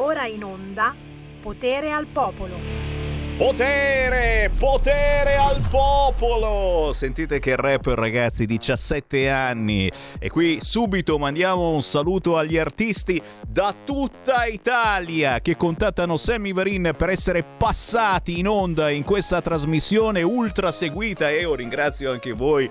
ora in onda Potere al Popolo. Potere, potere al popolo! Sentite che rapper ragazzi, 17 anni. E qui subito mandiamo un saluto agli artisti da tutta Italia che contattano Sammy Varin per essere passati in onda in questa trasmissione ultra seguita e io ringrazio anche voi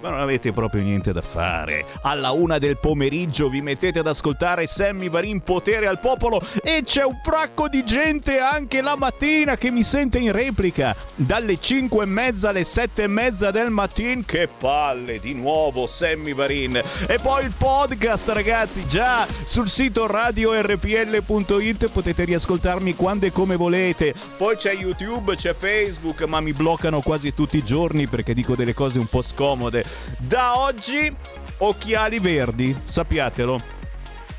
ma non avete proprio niente da fare. Alla una del pomeriggio vi mettete ad ascoltare Sammy Varin Potere al Popolo e c'è un fracco di gente anche la mattina che mi sente in replica. Dalle 5 e mezza alle 7 e mezza del mattino. Che palle, di nuovo Sammy Varin. E poi il podcast ragazzi, già sul sito radiorpl.it potete riascoltarmi quando e come volete. Poi c'è YouTube, c'è Facebook, ma mi bloccano quasi tutti i giorni perché dico delle cose un po' scomode. Da oggi occhiali verdi, sappiatelo.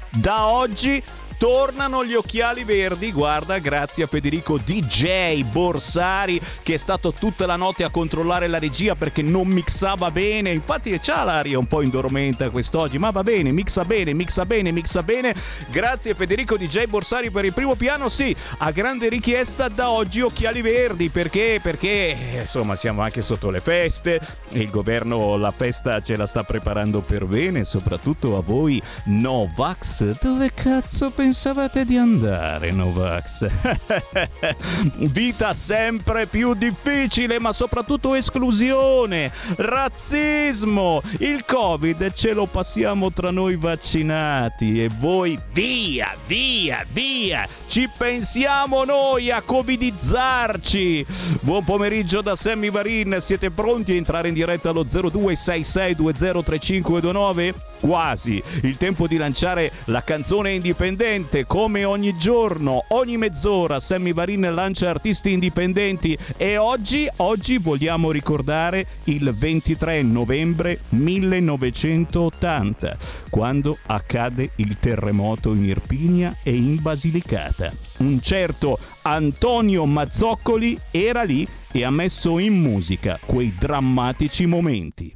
Da oggi tornano gli occhiali verdi, guarda, grazie a Federico DJ Borsari che è stato tutta la notte a controllare la regia perché non mixava bene. Infatti c'ha l'aria un po' indormenta quest'oggi, ma va bene, mixa bene, mixa bene, mixa bene. Grazie Federico DJ Borsari per il primo piano, sì, a grande richiesta da oggi occhiali verdi perché perché insomma siamo anche sotto le feste e il governo la festa ce la sta preparando per bene, soprattutto a voi Novax. Dove cazzo pensate pensavate di andare, Novax? Vita sempre più difficile, ma soprattutto esclusione, razzismo. Il Covid ce lo passiamo tra noi vaccinati e voi via, via, via. Ci pensiamo noi a covidizzarci. Buon pomeriggio da Sammy Varin. Siete pronti a entrare in diretta allo 0266203529? Quasi. Il tempo di lanciare la canzone indipendente indipendente come ogni giorno, ogni mezz'ora Sammy Varin lancia artisti indipendenti e oggi, oggi vogliamo ricordare il 23 novembre 1980 quando accade il terremoto in Irpinia e in Basilicata. Un certo Antonio Mazzoccoli era lì e ha messo in musica quei drammatici momenti.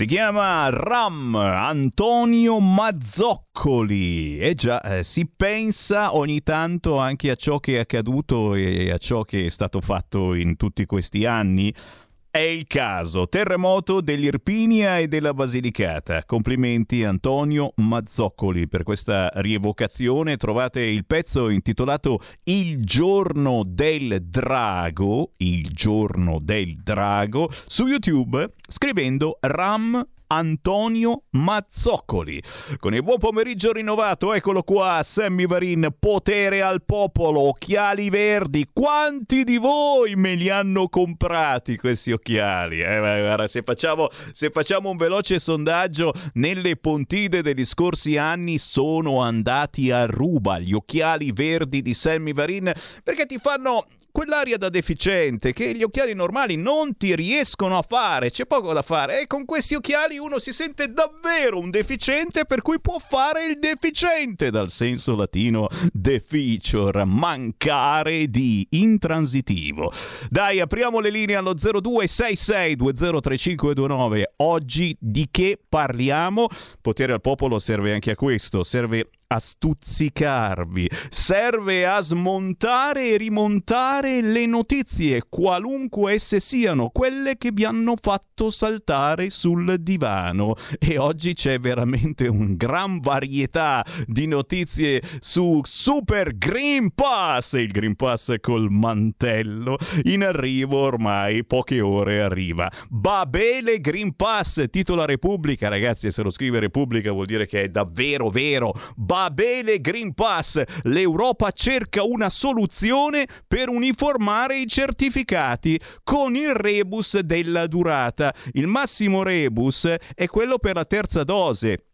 Si chiama Ram Antonio Mazzoccoli. E già, eh, si pensa ogni tanto anche a ciò che è accaduto e a ciò che è stato fatto in tutti questi anni. È il caso. Terremoto dell'Irpinia e della Basilicata. Complimenti Antonio Mazzoccoli per questa rievocazione. Trovate il pezzo intitolato Il giorno del drago, il giorno del drago, su YouTube scrivendo Ram Antonio Mazzoccoli. Con il buon pomeriggio rinnovato, eccolo qua, Sammy Varin, potere al popolo, occhiali verdi. Quanti di voi me li hanno comprati questi occhiali? Eh, guarda, se facciamo, se facciamo un veloce sondaggio, nelle pontide degli scorsi anni sono andati a ruba gli occhiali verdi di Sammy Varin perché ti fanno quell'aria da deficiente che gli occhiali normali non ti riescono a fare, c'è poco da fare e con questi occhiali uno si sente davvero un deficiente per cui può fare il deficiente dal senso latino deficior, mancare di intransitivo. Dai, apriamo le linee allo 0266203529. Oggi di che parliamo? Potere al popolo serve anche a questo, serve a stuzzicarvi, serve a smontare e rimontare le notizie, qualunque esse siano, quelle che vi hanno fatto saltare sul divano. E oggi c'è veramente un gran varietà di notizie su Super Green Pass, il Green Pass col mantello, in arrivo ormai, poche ore arriva. Babele Green Pass, titola Repubblica, ragazzi, se lo scrive Repubblica vuol dire che è davvero vero. Babele bene Green Pass. L'Europa cerca una soluzione per uniformare i certificati con il rebus della durata. Il massimo rebus è quello per la terza dose.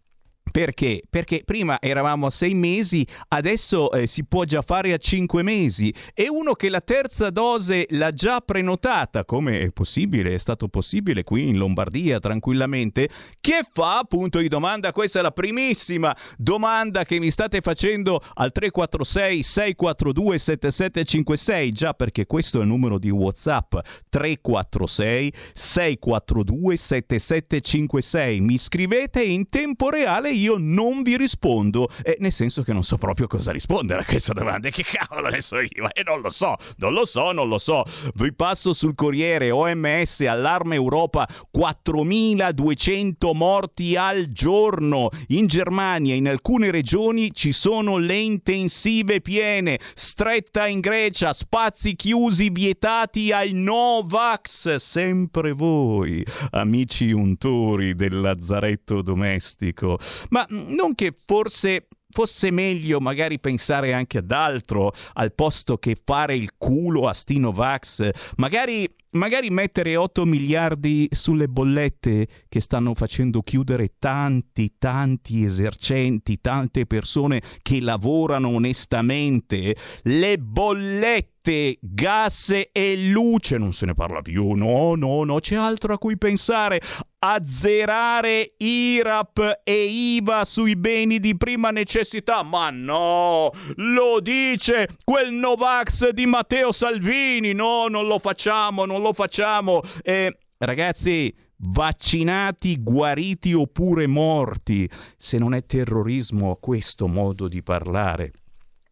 Perché? Perché prima eravamo a sei mesi, adesso eh, si può già fare a cinque mesi e uno che la terza dose l'ha già prenotata, come è possibile, è stato possibile qui in Lombardia tranquillamente, che fa? Punto di domanda, questa è la primissima domanda che mi state facendo al 346 642 7756, già perché questo è il numero di WhatsApp 346 642 7756. Mi scrivete in tempo reale io non vi rispondo, eh, nel senso che non so proprio cosa rispondere a questa domanda. Che cavolo ne so io? E eh, non lo so, non lo so, non lo so. Vi passo sul Corriere, OMS, allarme Europa, 4200 morti al giorno. In Germania, in alcune regioni ci sono le intensive piene, stretta in Grecia, spazi chiusi, vietati ai Novax. Sempre voi, amici untori del lazzaretto domestico. Ma non che forse fosse meglio magari pensare anche ad altro al posto che fare il culo a Stinovax, magari magari mettere 8 miliardi sulle bollette che stanno facendo chiudere tanti, tanti esercenti, tante persone che lavorano onestamente, le bollette gas e luce, non se ne parla più, no, no, no, c'è altro a cui pensare. Azzerare IRAP e IVA sui beni di prima necessità, ma no, lo dice quel Novax di Matteo Salvini, no, non lo facciamo, non lo facciamo. Eh, ragazzi, vaccinati, guariti oppure morti, se non è terrorismo questo modo di parlare.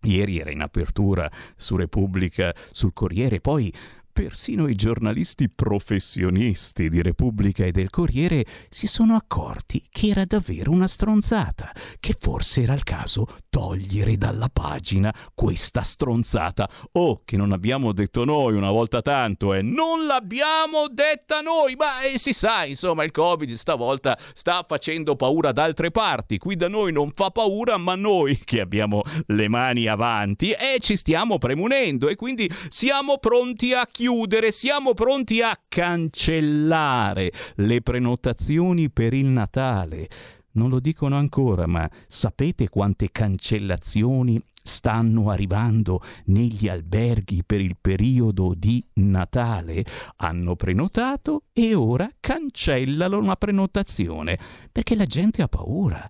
Ieri era in apertura su Repubblica, sul Corriere, poi Persino i giornalisti professionisti di Repubblica e del Corriere si sono accorti che era davvero una stronzata, che forse era il caso togliere dalla pagina questa stronzata. Oh, che non abbiamo detto noi una volta tanto, eh, non l'abbiamo detta noi, ma eh, si sa, insomma, il Covid stavolta sta facendo paura da altre parti. Qui da noi non fa paura, ma noi che abbiamo le mani avanti e eh, ci stiamo premunendo e quindi siamo pronti a chiudere chiudere, siamo pronti a cancellare le prenotazioni per il Natale. Non lo dicono ancora, ma sapete quante cancellazioni stanno arrivando negli alberghi per il periodo di Natale? Hanno prenotato e ora cancellano una prenotazione perché la gente ha paura.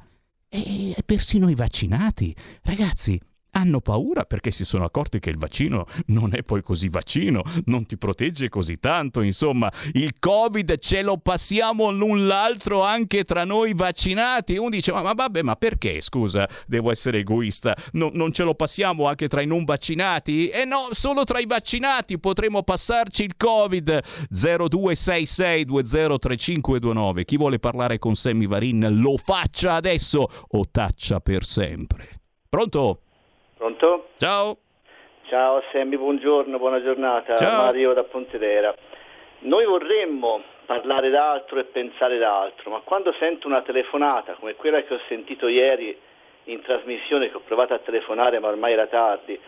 E persino i vaccinati. Ragazzi, hanno paura perché si sono accorti che il vaccino non è poi così vaccino, non ti protegge così tanto, insomma, il Covid ce lo passiamo l'un l'altro anche tra noi vaccinati. Uno dice, ma, ma vabbè, ma perché, scusa, devo essere egoista, no, non ce lo passiamo anche tra i non vaccinati? Eh no, solo tra i vaccinati potremo passarci il Covid. 0266203529. Chi vuole parlare con Sammy Varin lo faccia adesso o taccia per sempre. Pronto? Pronto? Ciao. Ciao Sammy, buongiorno, buona giornata. Ciao. Mario da Pontedera. Noi vorremmo parlare d'altro e pensare d'altro, ma quando sento una telefonata come quella che ho sentito ieri in trasmissione, che ho provato a telefonare ma ormai era tardi,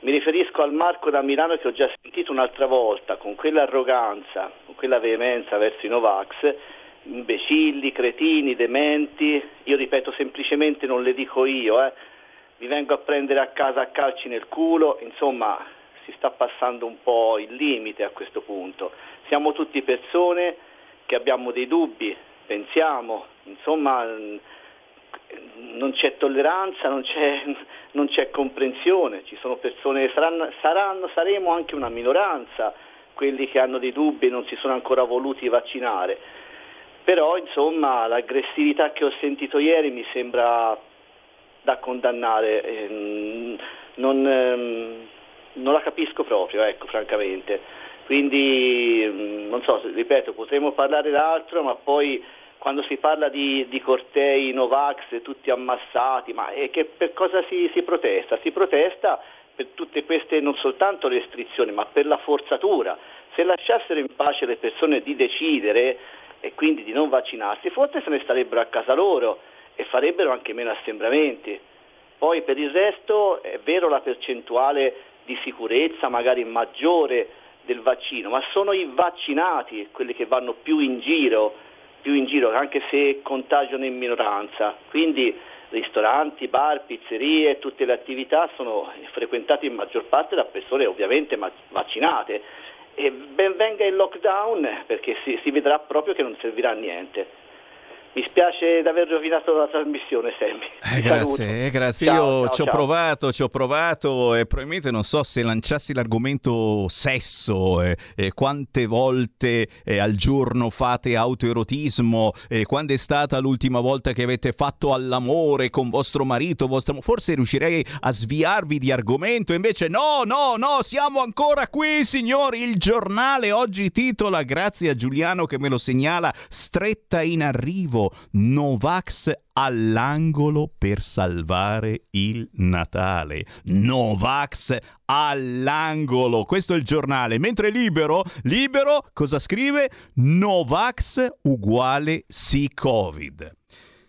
mi riferisco al Marco da Milano che ho già sentito un'altra volta, con quell'arroganza, con quella veemenza verso i Novax, imbecilli, cretini, dementi, io ripeto semplicemente non le dico io, eh, vi vengo a prendere a casa a calci nel culo, insomma si sta passando un po' il limite a questo punto. Siamo tutti persone che abbiamo dei dubbi, pensiamo, insomma non c'è tolleranza, non c'è, non c'è comprensione, ci sono persone, saranno, saranno, saremo anche una minoranza quelli che hanno dei dubbi e non si sono ancora voluti vaccinare. Però insomma l'aggressività che ho sentito ieri mi sembra da condannare. Ehm, non, ehm, non, la capisco proprio, ecco, francamente. Quindi, mm, non so, ripeto, potremmo parlare d'altro, ma poi quando si parla di, di cortei Novax tutti ammassati, ma che, per cosa si, si protesta? Si protesta per tutte queste non soltanto restrizioni, ma per la forzatura. Se lasciassero in pace le persone di decidere e quindi di non vaccinarsi, forse se ne starebbero a casa loro e farebbero anche meno assembramenti. Poi per il resto è vero la percentuale di sicurezza magari maggiore del vaccino, ma sono i vaccinati quelli che vanno più in giro, più in giro anche se contagiano in minoranza. Quindi ristoranti, bar, pizzerie, tutte le attività sono frequentate in maggior parte da persone ovviamente vaccinate. E ben venga il lockdown perché si, si vedrà proprio che non servirà a niente. Mi spiace di aver rovinato la trasmissione, Sammy. Eh, grazie, eh, grazie. Ciao, Io ci ho provato, ci ho provato e probabilmente non so se lanciassi l'argomento sesso, eh, eh, quante volte eh, al giorno fate autoerotismo, eh, quando è stata l'ultima volta che avete fatto all'amore con vostro marito, vostro... forse riuscirei a sviarvi di argomento, invece no, no, no, siamo ancora qui, signori. Il giornale oggi titola, grazie a Giuliano che me lo segnala, stretta in arrivo. Novax all'angolo per salvare il Natale. Novax all'angolo. Questo è il giornale. Mentre Libero, Libero cosa scrive? Novax uguale sì Covid.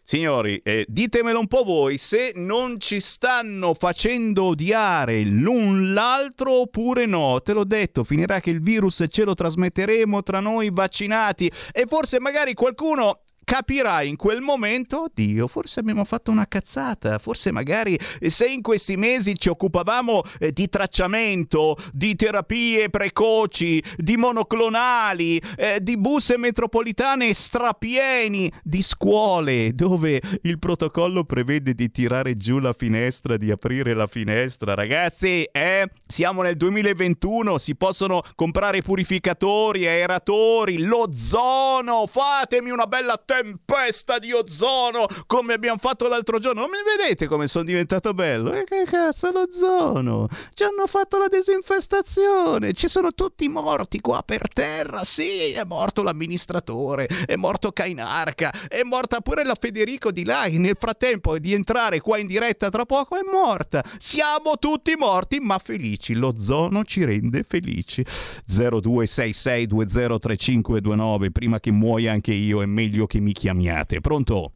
Signori, eh, ditemelo un po' voi se non ci stanno facendo odiare l'un l'altro oppure no. Te l'ho detto, finirà che il virus ce lo trasmetteremo tra noi vaccinati e forse magari qualcuno capirà in quel momento, Dio, forse abbiamo fatto una cazzata, forse magari se in questi mesi ci occupavamo eh, di tracciamento, di terapie precoci, di monoclonali, eh, di bus metropolitane strapieni, di scuole dove il protocollo prevede di tirare giù la finestra, di aprire la finestra. Ragazzi, eh, siamo nel 2021, si possono comprare purificatori, aeratori, l'ozono, fatemi una bella tempesta di ozono come abbiamo fatto l'altro giorno. Non mi vedete come sono diventato bello? E che cazzo l'ozono? Ci hanno fatto la disinfestazione, ci sono tutti morti qua per terra. Sì, è morto l'amministratore, è morto Cainarca, è morta pure la Federico di là. Nel frattempo di entrare qua in diretta tra poco è morta. Siamo tutti morti, ma felici. L'ozono ci rende felici. 0266203529. Prima che muoia anche io, è meglio che mi chiamiate. Pronto?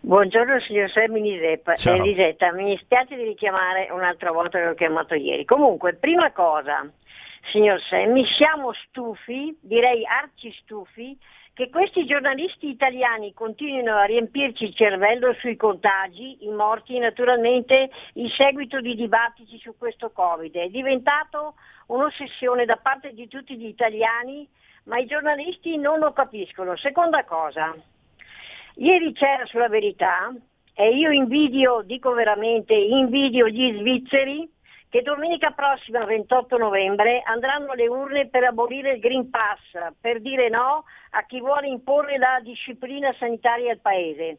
Buongiorno signor Semini. Elisetta, mi dispiace di richiamare un'altra volta che ho chiamato ieri. Comunque, prima cosa, signor Semmi, siamo stufi, direi arci stufi, che questi giornalisti italiani continuino a riempirci il cervello sui contagi, i morti, naturalmente il seguito di dibattiti su questo Covid. È diventato un'ossessione da parte di tutti gli italiani, ma i giornalisti non lo capiscono. Seconda cosa, Ieri c'era sulla verità e io invidio, dico veramente, invidio gli svizzeri che domenica prossima, 28 novembre, andranno alle urne per abolire il Green Pass, per dire no a chi vuole imporre la disciplina sanitaria al Paese.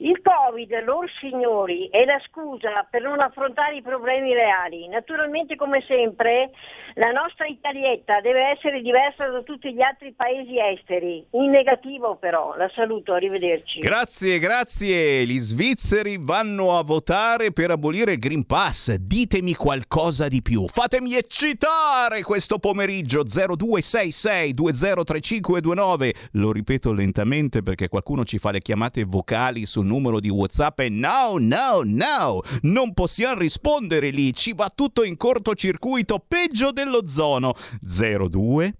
Il Covid, loro signori, è la scusa per non affrontare i problemi reali. Naturalmente, come sempre, la nostra Italietta deve essere diversa da tutti gli altri paesi esteri. In negativo però. La saluto, arrivederci. Grazie, grazie. Gli svizzeri vanno a votare per abolire il Green Pass. Ditemi qualcosa di più. Fatemi eccitare questo pomeriggio 0266 203529. Lo ripeto lentamente perché qualcuno ci fa le chiamate vocali sul numero di WhatsApp e no, no, no, non possiamo rispondere lì, ci va tutto in cortocircuito, peggio dell'ozono. 02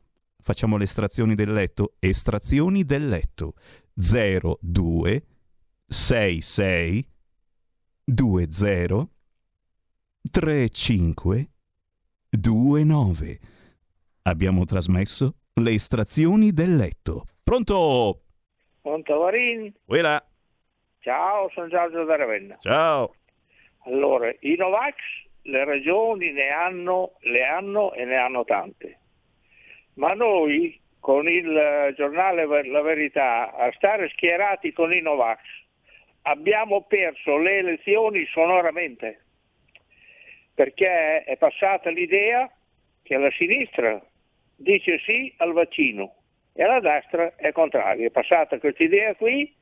Facciamo le estrazioni del letto, estrazioni del letto. 02 66 20 35 29. Abbiamo trasmesso le estrazioni del letto. Pronto? Pronto Varini? Quella. Ciao, sono Giorgio da Ravenna. Ciao. Allora, i Novax le ragioni ne hanno, le hanno e ne hanno tante. Ma noi con il giornale La Verità a stare schierati con i Novax abbiamo perso le elezioni sonoramente perché è passata l'idea che la sinistra dice sì al vaccino e la destra è contraria. È passata questa idea qui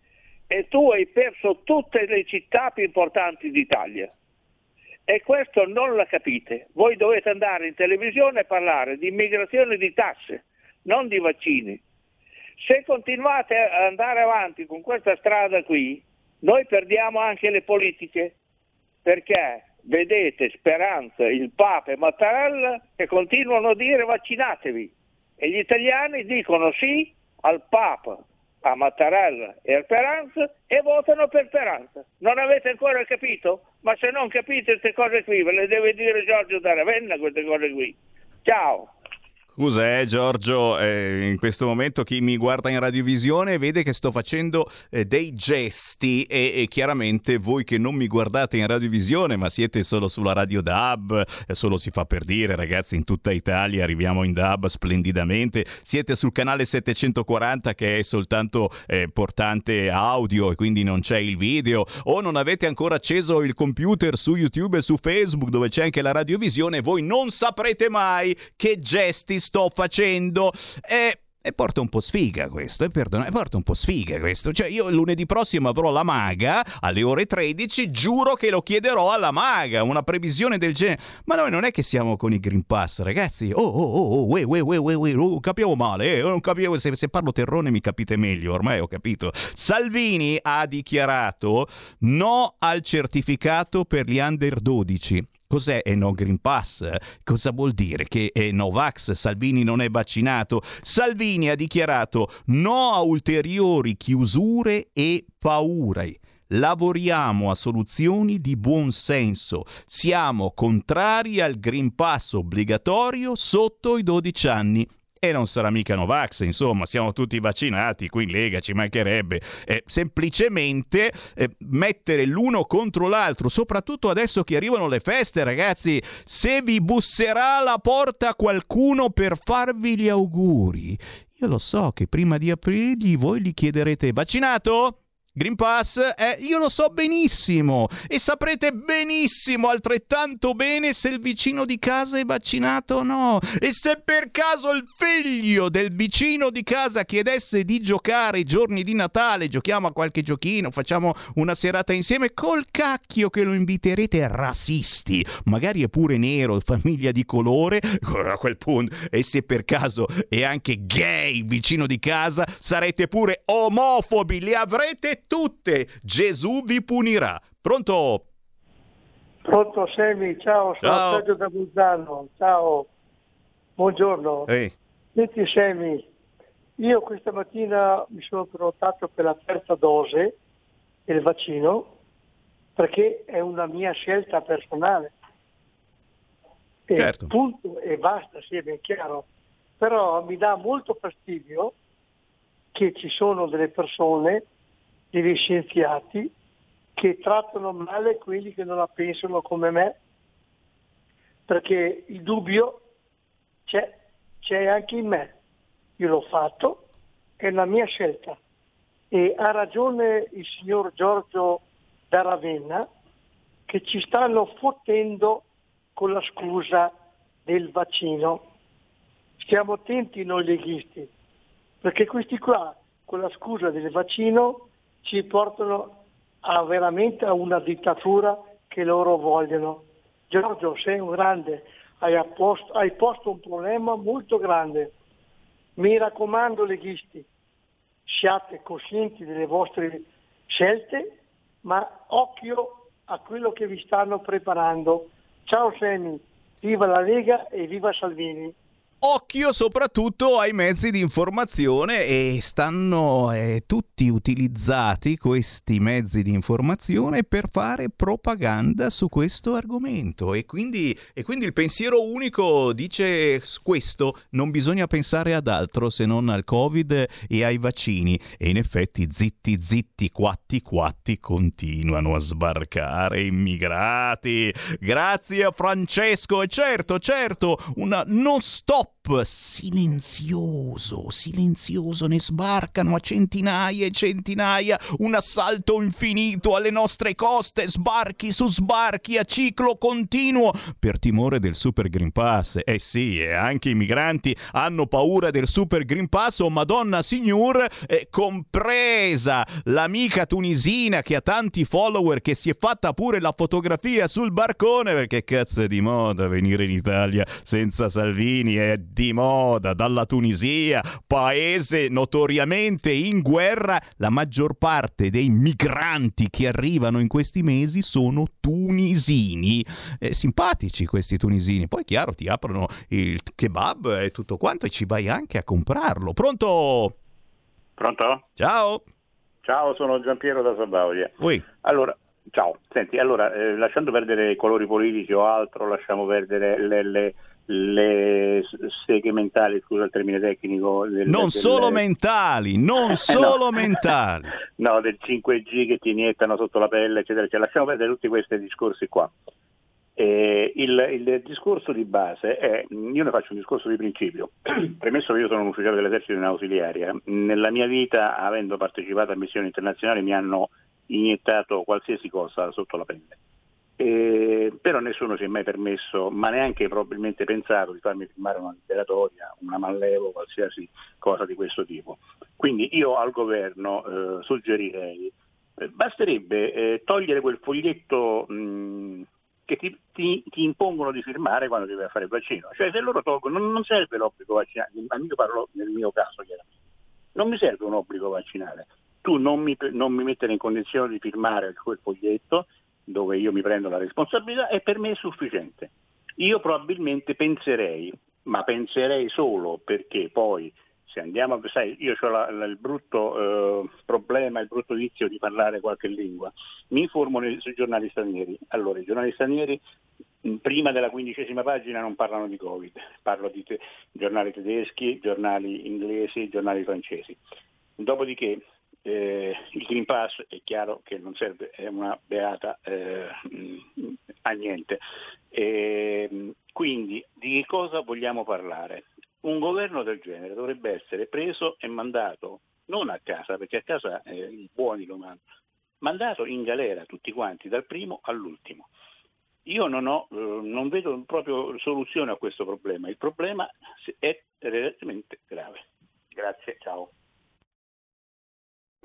e tu hai perso tutte le città più importanti d'Italia. E questo non la capite. Voi dovete andare in televisione e parlare di immigrazione di tasse, non di vaccini. Se continuate ad andare avanti con questa strada qui, noi perdiamo anche le politiche, perché vedete Speranza, il Papa e Mattarella che continuano a dire vaccinatevi e gli italiani dicono sì al Papa, a Mattarella e a Speranza e votano per Speranza. Non avete ancora capito? Ma se non capite queste cose qui, ve le deve dire Giorgio da Ravenna queste cose qui. Ciao! Scusa, Giorgio, eh, in questo momento chi mi guarda in radiovisione vede che sto facendo eh, dei gesti e, e, chiaramente voi che non mi guardate in radiovisione ma siete solo sulla radio DAB, eh, solo si fa per dire ragazzi in tutta Italia arriviamo in DAB splendidamente, siete sul canale 740 che è soltanto eh, portante audio e quindi non c'è il video o non avete ancora acceso il computer su YouTube e su Facebook dove c'è anche la radiovisione, voi non saprete mai che gesti sto facendo. E e porta un po' sfiga questo, e, perdona, e porta un po' sfiga questo. Cioè, io lunedì prossimo avrò la maga alle ore 13, giuro che lo chiederò alla maga, una previsione del genere. Ma noi non è che siamo con i Green Pass, ragazzi. Oh, oh, oh, oh, uè, uè, uè, uè, oh, capiamo male, eh, non capiamo, se, se parlo terrone mi capite meglio, ormai ho capito. Salvini ha dichiarato no al certificato per gli under 12. Cos'è è no Green Pass? Cosa vuol dire che è Novax? Salvini non è vaccinato? Salvini ha dichiarato no a ulteriori chiusure e paure. Lavoriamo a soluzioni di buon senso. Siamo contrari al Green Pass obbligatorio sotto i 12 anni e non sarà mica Novax, insomma, siamo tutti vaccinati, qui in Lega ci mancherebbe. Eh, semplicemente eh, mettere l'uno contro l'altro, soprattutto adesso che arrivano le feste, ragazzi, se vi busserà alla porta qualcuno per farvi gli auguri, io lo so che prima di aprirgli voi gli chiederete vaccinato? Green Pass, eh, io lo so benissimo. E saprete benissimo altrettanto bene se il vicino di casa è vaccinato o no. E se per caso il figlio del vicino di casa chiedesse di giocare i giorni di Natale, giochiamo a qualche giochino, facciamo una serata insieme, col cacchio che lo inviterete rassisti, magari è pure nero, famiglia di colore, a quel punto, e se per caso è anche gay vicino di casa, sarete pure omofobi, li avrete tutte. Gesù vi punirà. Pronto? Pronto Semi, ciao, sono ciao. Sergio da Buzzano, ciao, buongiorno. Ehi. Senti Semi, io questa mattina mi sono prenotato per la terza dose del vaccino perché è una mia scelta personale. E certo. punto e basta, sì, è ben chiaro. Però mi dà molto fastidio che ci sono delle persone degli scienziati che trattano male quelli che non la pensano come me, perché il dubbio c'è, c'è anche in me. Io l'ho fatto, è la mia scelta. E ha ragione il signor Giorgio da Ravenna che ci stanno fottendo con la scusa del vaccino. Stiamo attenti noi leghisti, perché questi qua con la scusa del vaccino ci portano a veramente a una dittatura che loro vogliono. Giorgio, sei un grande, hai, posto, hai posto un problema molto grande. Mi raccomando leghisti, siate coscienti delle vostre scelte, ma occhio a quello che vi stanno preparando. Ciao Semi, viva la Lega e viva Salvini occhio soprattutto ai mezzi di informazione e stanno eh, tutti utilizzati questi mezzi di informazione per fare propaganda su questo argomento. E quindi, e quindi il pensiero unico dice questo non bisogna pensare ad altro se non al covid e ai vaccini. E in effetti zitti zitti quatti quatti continuano a sbarcare immigrati. Grazie a Francesco. E certo certo una non stop top silenzioso, silenzioso, ne sbarcano a centinaia e centinaia, un assalto infinito alle nostre coste, sbarchi su sbarchi a ciclo continuo, per timore del Super Green Pass. Eh sì, e anche i migranti hanno paura del Super Green Pass, oh madonna signor, eh, compresa l'amica tunisina che ha tanti follower che si è fatta pure la fotografia sul barcone, perché cazzo è di moda venire in Italia senza Salvini, è di moda, dalla Tunisia, paese notoriamente in guerra, la maggior parte dei migranti che arrivano in questi mesi sono tunisini. Eh, simpatici questi tunisini. Poi chiaro, ti aprono il kebab e tutto quanto e ci vai anche a comprarlo. Pronto? Pronto? Ciao. Ciao, sono Giampiero da Sabaudia. Oui. Allora, ciao. Senti, allora, eh, lasciando perdere i colori politici o altro, lasciamo perdere le, le le seghe mentali, scusa il termine tecnico. Del, non del, solo mentali, non solo no. mentali. No, del 5G che ti iniettano sotto la pelle, eccetera, eccetera. Lasciamo perdere tutti questi discorsi qua. Eh, il, il, discorso di base è, io ne faccio un discorso di principio, premesso che io sono un ufficiale dell'esercito in ausiliaria, nella mia vita, avendo partecipato a missioni internazionali, mi hanno iniettato qualsiasi cosa sotto la pelle eh, però nessuno si è mai permesso, ma neanche probabilmente pensato di farmi firmare una liberatoria, una mallevo, qualsiasi cosa di questo tipo. Quindi io al governo eh, suggerirei, eh, basterebbe eh, togliere quel foglietto mh, che ti, ti, ti, impongono di firmare quando devi fare il vaccino. Cioè se loro tolgono, non, serve l'obbligo vaccinale, io parlo nel mio caso chiaramente, non mi serve un obbligo vaccinale. Tu non mi, non mi mettere in condizione di firmare quel foglietto, dove io mi prendo la responsabilità e per me è sufficiente. Io probabilmente penserei, ma penserei solo perché poi se andiamo a sai, io ho la, la, il brutto eh, problema, il brutto vizio di parlare qualche lingua, mi informo sui giornali stranieri. Allora, i giornali stranieri prima della quindicesima pagina non parlano di Covid, parlo di te, giornali tedeschi, giornali inglesi, giornali francesi. Dopodiché eh, il Green Pass è chiaro che non serve, è una beata eh, a niente. E, quindi di che cosa vogliamo parlare? Un governo del genere dovrebbe essere preso e mandato non a casa, perché a casa eh, i buoni lo mandano, mandato in galera tutti quanti, dal primo all'ultimo. Io non, ho, eh, non vedo proprio soluzione a questo problema, il problema è relativamente grave. Grazie, ciao.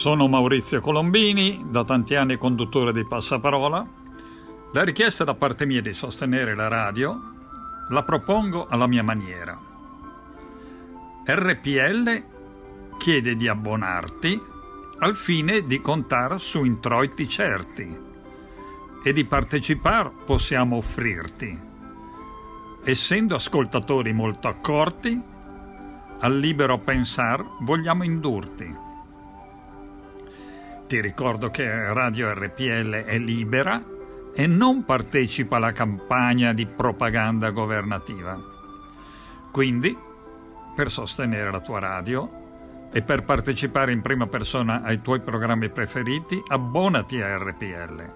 Sono Maurizio Colombini, da tanti anni conduttore di Passaparola. La richiesta da parte mia di sostenere la radio la propongo alla mia maniera. RPL chiede di abbonarti al fine di contare su introiti certi. e di partecipare possiamo offrirti. Essendo ascoltatori molto accorti, al libero pensar vogliamo indurti. Ti ricordo che Radio RPL è libera e non partecipa alla campagna di propaganda governativa. Quindi, per sostenere la tua radio e per partecipare in prima persona ai tuoi programmi preferiti, abbonati a RPL.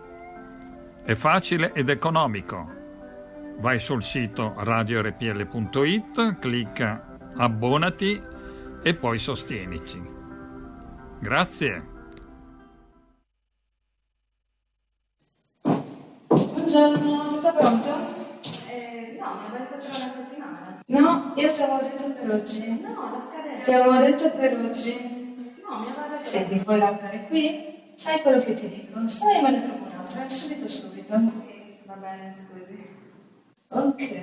È facile ed economico. Vai sul sito radiorpl.it, clicca abbonati e poi sostienici. Grazie. Buongiorno, tutto pronto? Eh, no, mi avete detto tra una settimana. No, io ti avevo detto per oggi. No, la scadenza. Ti avevo detto per oggi. No, mi avete detto. Senti, puoi lavorare qui? Fai quello che ti dico. Io me ne trovo un'altra, subito, subito. Ok, va bene, scusi. Ok.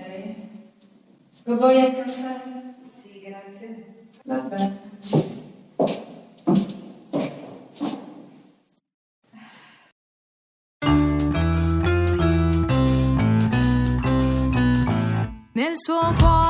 Lo vuoi un caffè? Sì, grazie. Va bene. Nel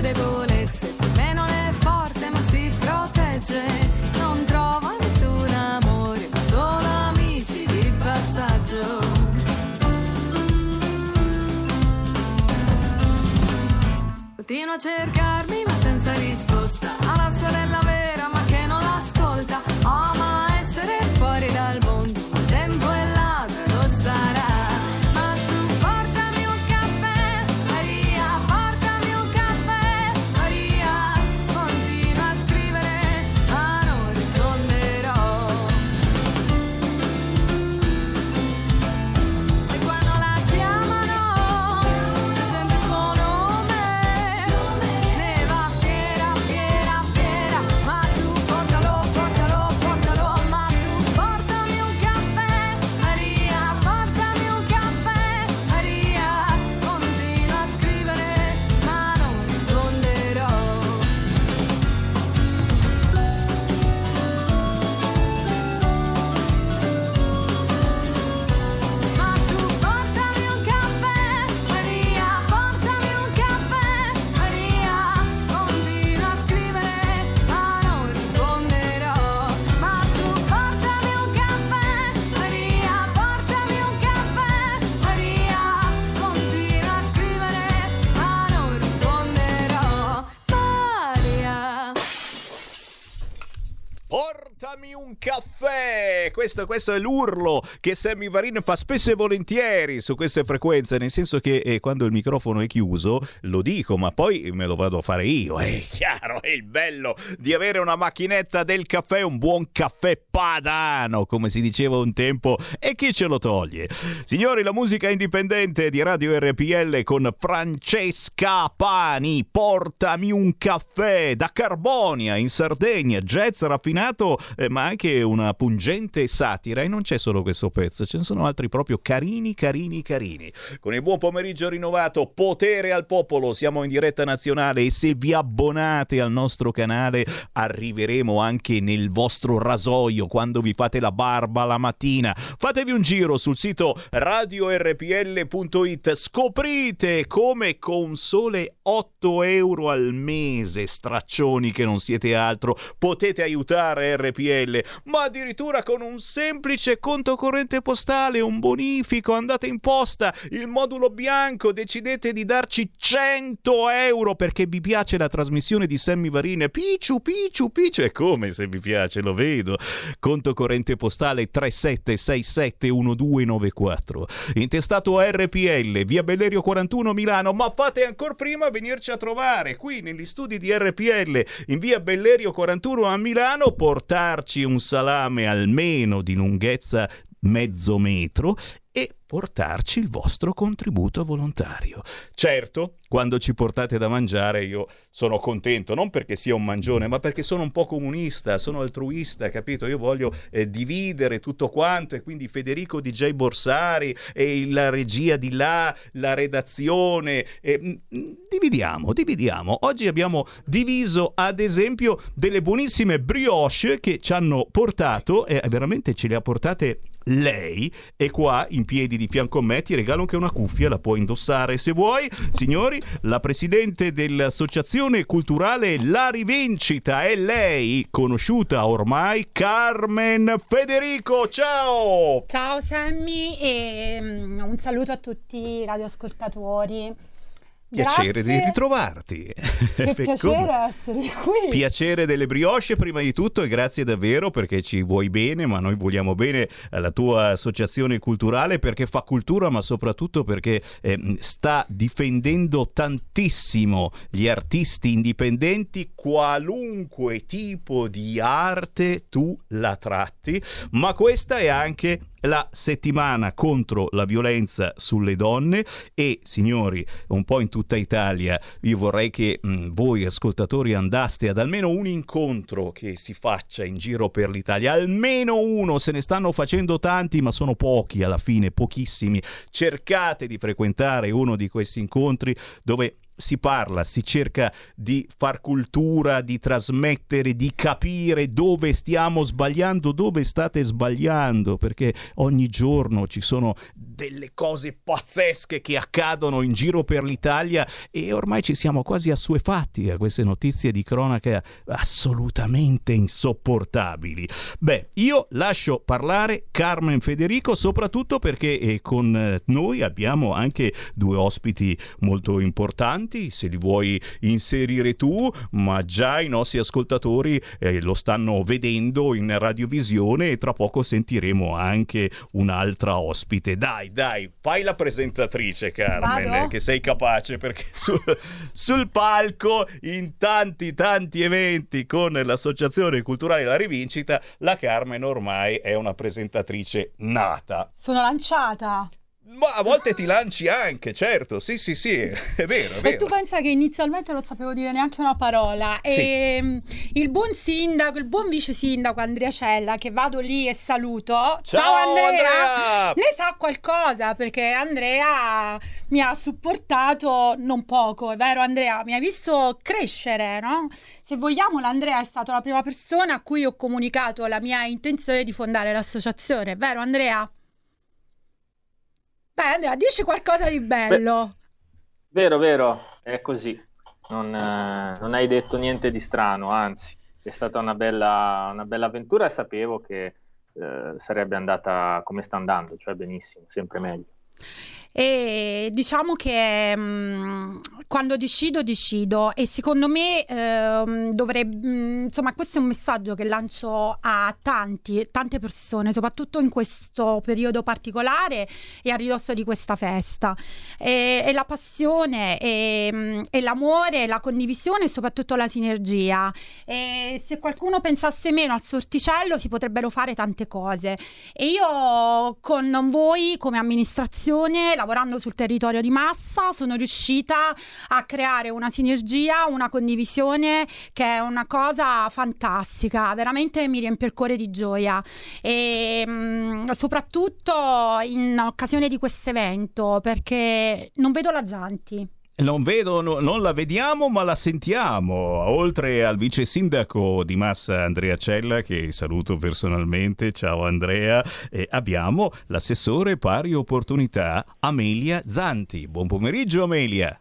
sue debolezze, me non è forte ma si protegge, non trova nessun amore, ma solo amici di passaggio. Continua a cercarmi ma senza risposta, ha la sorella vera Questo, questo è l'urlo che Sammy Varin fa spesso e volentieri su queste frequenze, nel senso che eh, quando il microfono è chiuso lo dico, ma poi me lo vado a fare io. È chiaro, è il bello di avere una macchinetta del caffè, un buon caffè padano, come si diceva un tempo, e chi ce lo toglie? Signori, la musica indipendente di Radio RPL con Francesca Pani, portami un caffè da Carbonia in Sardegna, jazz raffinato, eh, ma anche una pungente satira. E non c'è solo questo pezzo, ce ne sono altri proprio carini, carini, carini. Con il buon pomeriggio rinnovato, potere al popolo, siamo in diretta nazionale e se vi abbonate al nostro canale arriveremo anche nel vostro rasoio quando vi fate la barba la mattina. Fatevi un giro sul sito radiorpl.it, scoprite come con sole 8 euro al mese, straccioni che non siete altro, potete aiutare RPL ma addirittura con un semplice conto corrente postale, un bonifico, andate in posta, il modulo bianco, decidete di darci 100 euro perché vi piace la trasmissione di Sammy Varine. Picciu, picciu, picciu, è come se vi piace, lo vedo. Conto corrente postale 37671294. Intestato a RPL, via Bellerio 41 Milano, ma fate ancora prima venirci a trovare qui negli studi di RPL in via Bellerio 41 a Milano, portarci un salame almeno di lunghezza mezzo metro e portarci il vostro contributo volontario. Certo, quando ci portate da mangiare io sono contento, non perché sia un mangione, ma perché sono un po' comunista, sono altruista, capito? Io voglio eh, dividere tutto quanto e quindi Federico DJ Borsari e la regia di là, la redazione, eh, dividiamo, dividiamo. Oggi abbiamo diviso ad esempio delle buonissime brioche che ci hanno portato e veramente ce le ha portate lei e qua in piedi di fianco a me ti regalo anche una cuffia, la puoi indossare se vuoi. Signori, la presidente dell'associazione culturale La Rivincita è lei, conosciuta ormai, Carmen Federico. Ciao! Ciao Sammy e um, un saluto a tutti i radioascoltatori. Piacere Grazie. di ritrovarti. Che piacere essere qui. Piacere delle brioche prima di tutto e grazie davvero perché ci vuoi bene, ma noi vogliamo bene alla tua associazione culturale perché fa cultura, ma soprattutto perché eh, sta difendendo tantissimo gli artisti indipendenti, qualunque tipo di arte tu la tratti, ma questa è anche la settimana contro la violenza sulle donne. E signori un po' in tutta Italia io vorrei che mh, voi ascoltatori andaste ad almeno un incontro che si faccia in giro per l'Italia. Almeno uno se ne stanno facendo tanti ma sono pochi alla fine pochissimi. Cercate di frequentare uno di questi incontri dove si parla, si cerca di far cultura, di trasmettere, di capire dove stiamo sbagliando, dove state sbagliando, perché ogni giorno ci sono delle cose pazzesche che accadono in giro per l'Italia e ormai ci siamo quasi assuefatti a queste notizie di cronaca assolutamente insopportabili. Beh, io lascio parlare Carmen Federico soprattutto perché eh, con noi abbiamo anche due ospiti molto importanti se li vuoi inserire tu, ma già i nostri ascoltatori eh, lo stanno vedendo in radiovisione e tra poco sentiremo anche un'altra ospite. Dai, dai, fai la presentatrice Carmen, Vado? che sei capace perché su- sul palco in tanti tanti eventi con l'associazione culturale La Rivincita, la Carmen ormai è una presentatrice nata. Sono lanciata. Ma a volte ti lanci anche, certo, sì, sì, sì, è vero, è E vero. tu pensa che inizialmente non sapevo dire neanche una parola. Sì. E mm, il buon sindaco, il buon vice sindaco Andrea Cella, che vado lì e saluto. Ciao, Andrea! Ne sa qualcosa perché Andrea mi ha supportato non poco, è vero Andrea? Mi ha visto crescere, no? Se vogliamo, l'Andrea è stato la prima persona a cui ho comunicato la mia intenzione di fondare l'associazione, è vero Andrea? Dai Andrea, dici qualcosa di bello. Vero, vero, è così. Non, eh, non hai detto niente di strano, anzi, è stata una bella, una bella avventura e sapevo che eh, sarebbe andata come sta andando, cioè benissimo, sempre meglio. E diciamo che mm, quando decido, decido. E secondo me ehm, dovrebbe, mm, insomma, questo è un messaggio che lancio a tanti, tante persone, soprattutto in questo periodo particolare e a ridosso di questa festa. E, e la passione, e, mm, e l'amore, la condivisione e soprattutto la sinergia. E se qualcuno pensasse meno al sorticello, si potrebbero fare tante cose. E io con voi, come amministrazione, lavorando sul territorio di Massa, sono riuscita a creare una sinergia, una condivisione che è una cosa fantastica, veramente mi riempie il cuore di gioia. E mh, soprattutto in occasione di questo evento, perché non vedo la Zanti. Non vedo, no- non la vediamo, ma la sentiamo. Oltre al vice sindaco di Massa Andrea Cella, che saluto personalmente, ciao Andrea, e abbiamo l'assessore pari opportunità Amelia Zanti. Buon pomeriggio Amelia.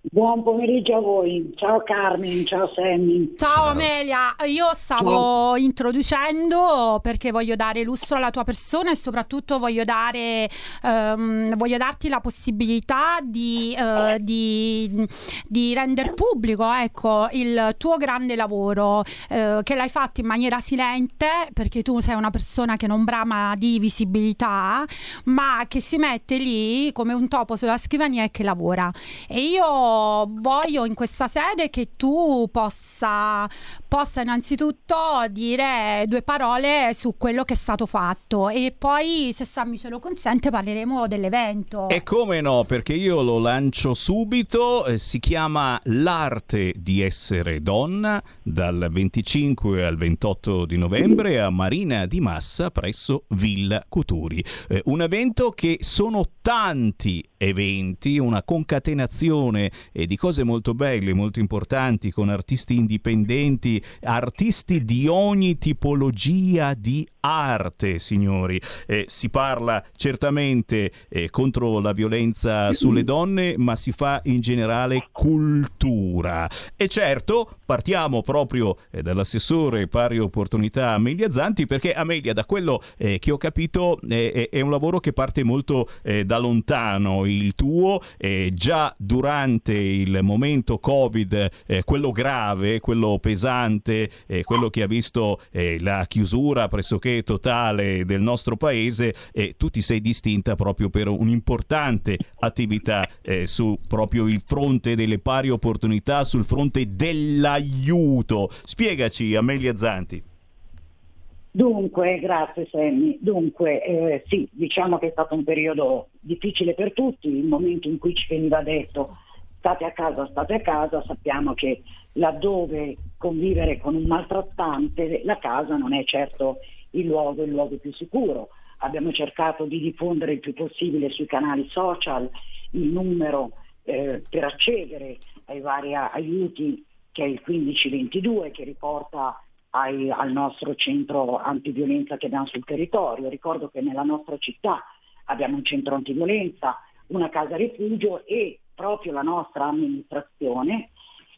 Buon pomeriggio a voi, ciao Carmen, ciao Sammy. Ciao. Amelia, io stavo introducendo perché voglio dare lustro alla tua persona e soprattutto voglio, dare, ehm, voglio darti la possibilità di, eh, di, di rendere pubblico ecco, il tuo grande lavoro eh, che l'hai fatto in maniera silente perché tu sei una persona che non brama di visibilità ma che si mette lì come un topo sulla scrivania e che lavora. E io voglio in questa sede che tu possa, possa innanzitutto dire due parole su quello che è stato fatto e poi se Sammy ce lo consente parleremo dell'evento. E come no, perché io lo lancio subito, eh, si chiama L'arte di essere donna dal 25 al 28 di novembre a Marina di Massa presso Villa Cuturi. Eh, un evento che sono tanti eventi, una concatenazione eh, di cose molto belle, molto importanti con artisti indipendenti, artisti di ogni tipologia di arte, signori. Eh, si parla certamente eh, contro la violenza sulle donne, ma si fa in generale cultura. E certo, partiamo proprio eh, dall'assessore pari opportunità Amelia Zanti, perché Amelia, da quello eh, che ho capito, eh, è un lavoro che parte molto eh, da lontano. Il tuo, già durante il momento Covid, quello grave, quello pesante, quello che ha visto la chiusura pressoché totale del nostro paese, tu ti sei distinta proprio per un'importante attività su proprio il fronte delle pari opportunità, sul fronte dell'aiuto. Spiegaci, Amelia Zanti. Dunque, grazie Sammy. Dunque, eh, sì, diciamo che è stato un periodo difficile per tutti, il momento in cui ci veniva detto state a casa, state a casa, sappiamo che laddove convivere con un maltrattante la casa non è certo il luogo, il luogo più sicuro. Abbiamo cercato di diffondere il più possibile sui canali social il numero eh, per accedere ai vari aiuti che è il 1522 che riporta ai, al nostro centro antiviolenza che abbiamo sul territorio. Ricordo che nella nostra città abbiamo un centro antiviolenza, una casa rifugio e proprio la nostra amministrazione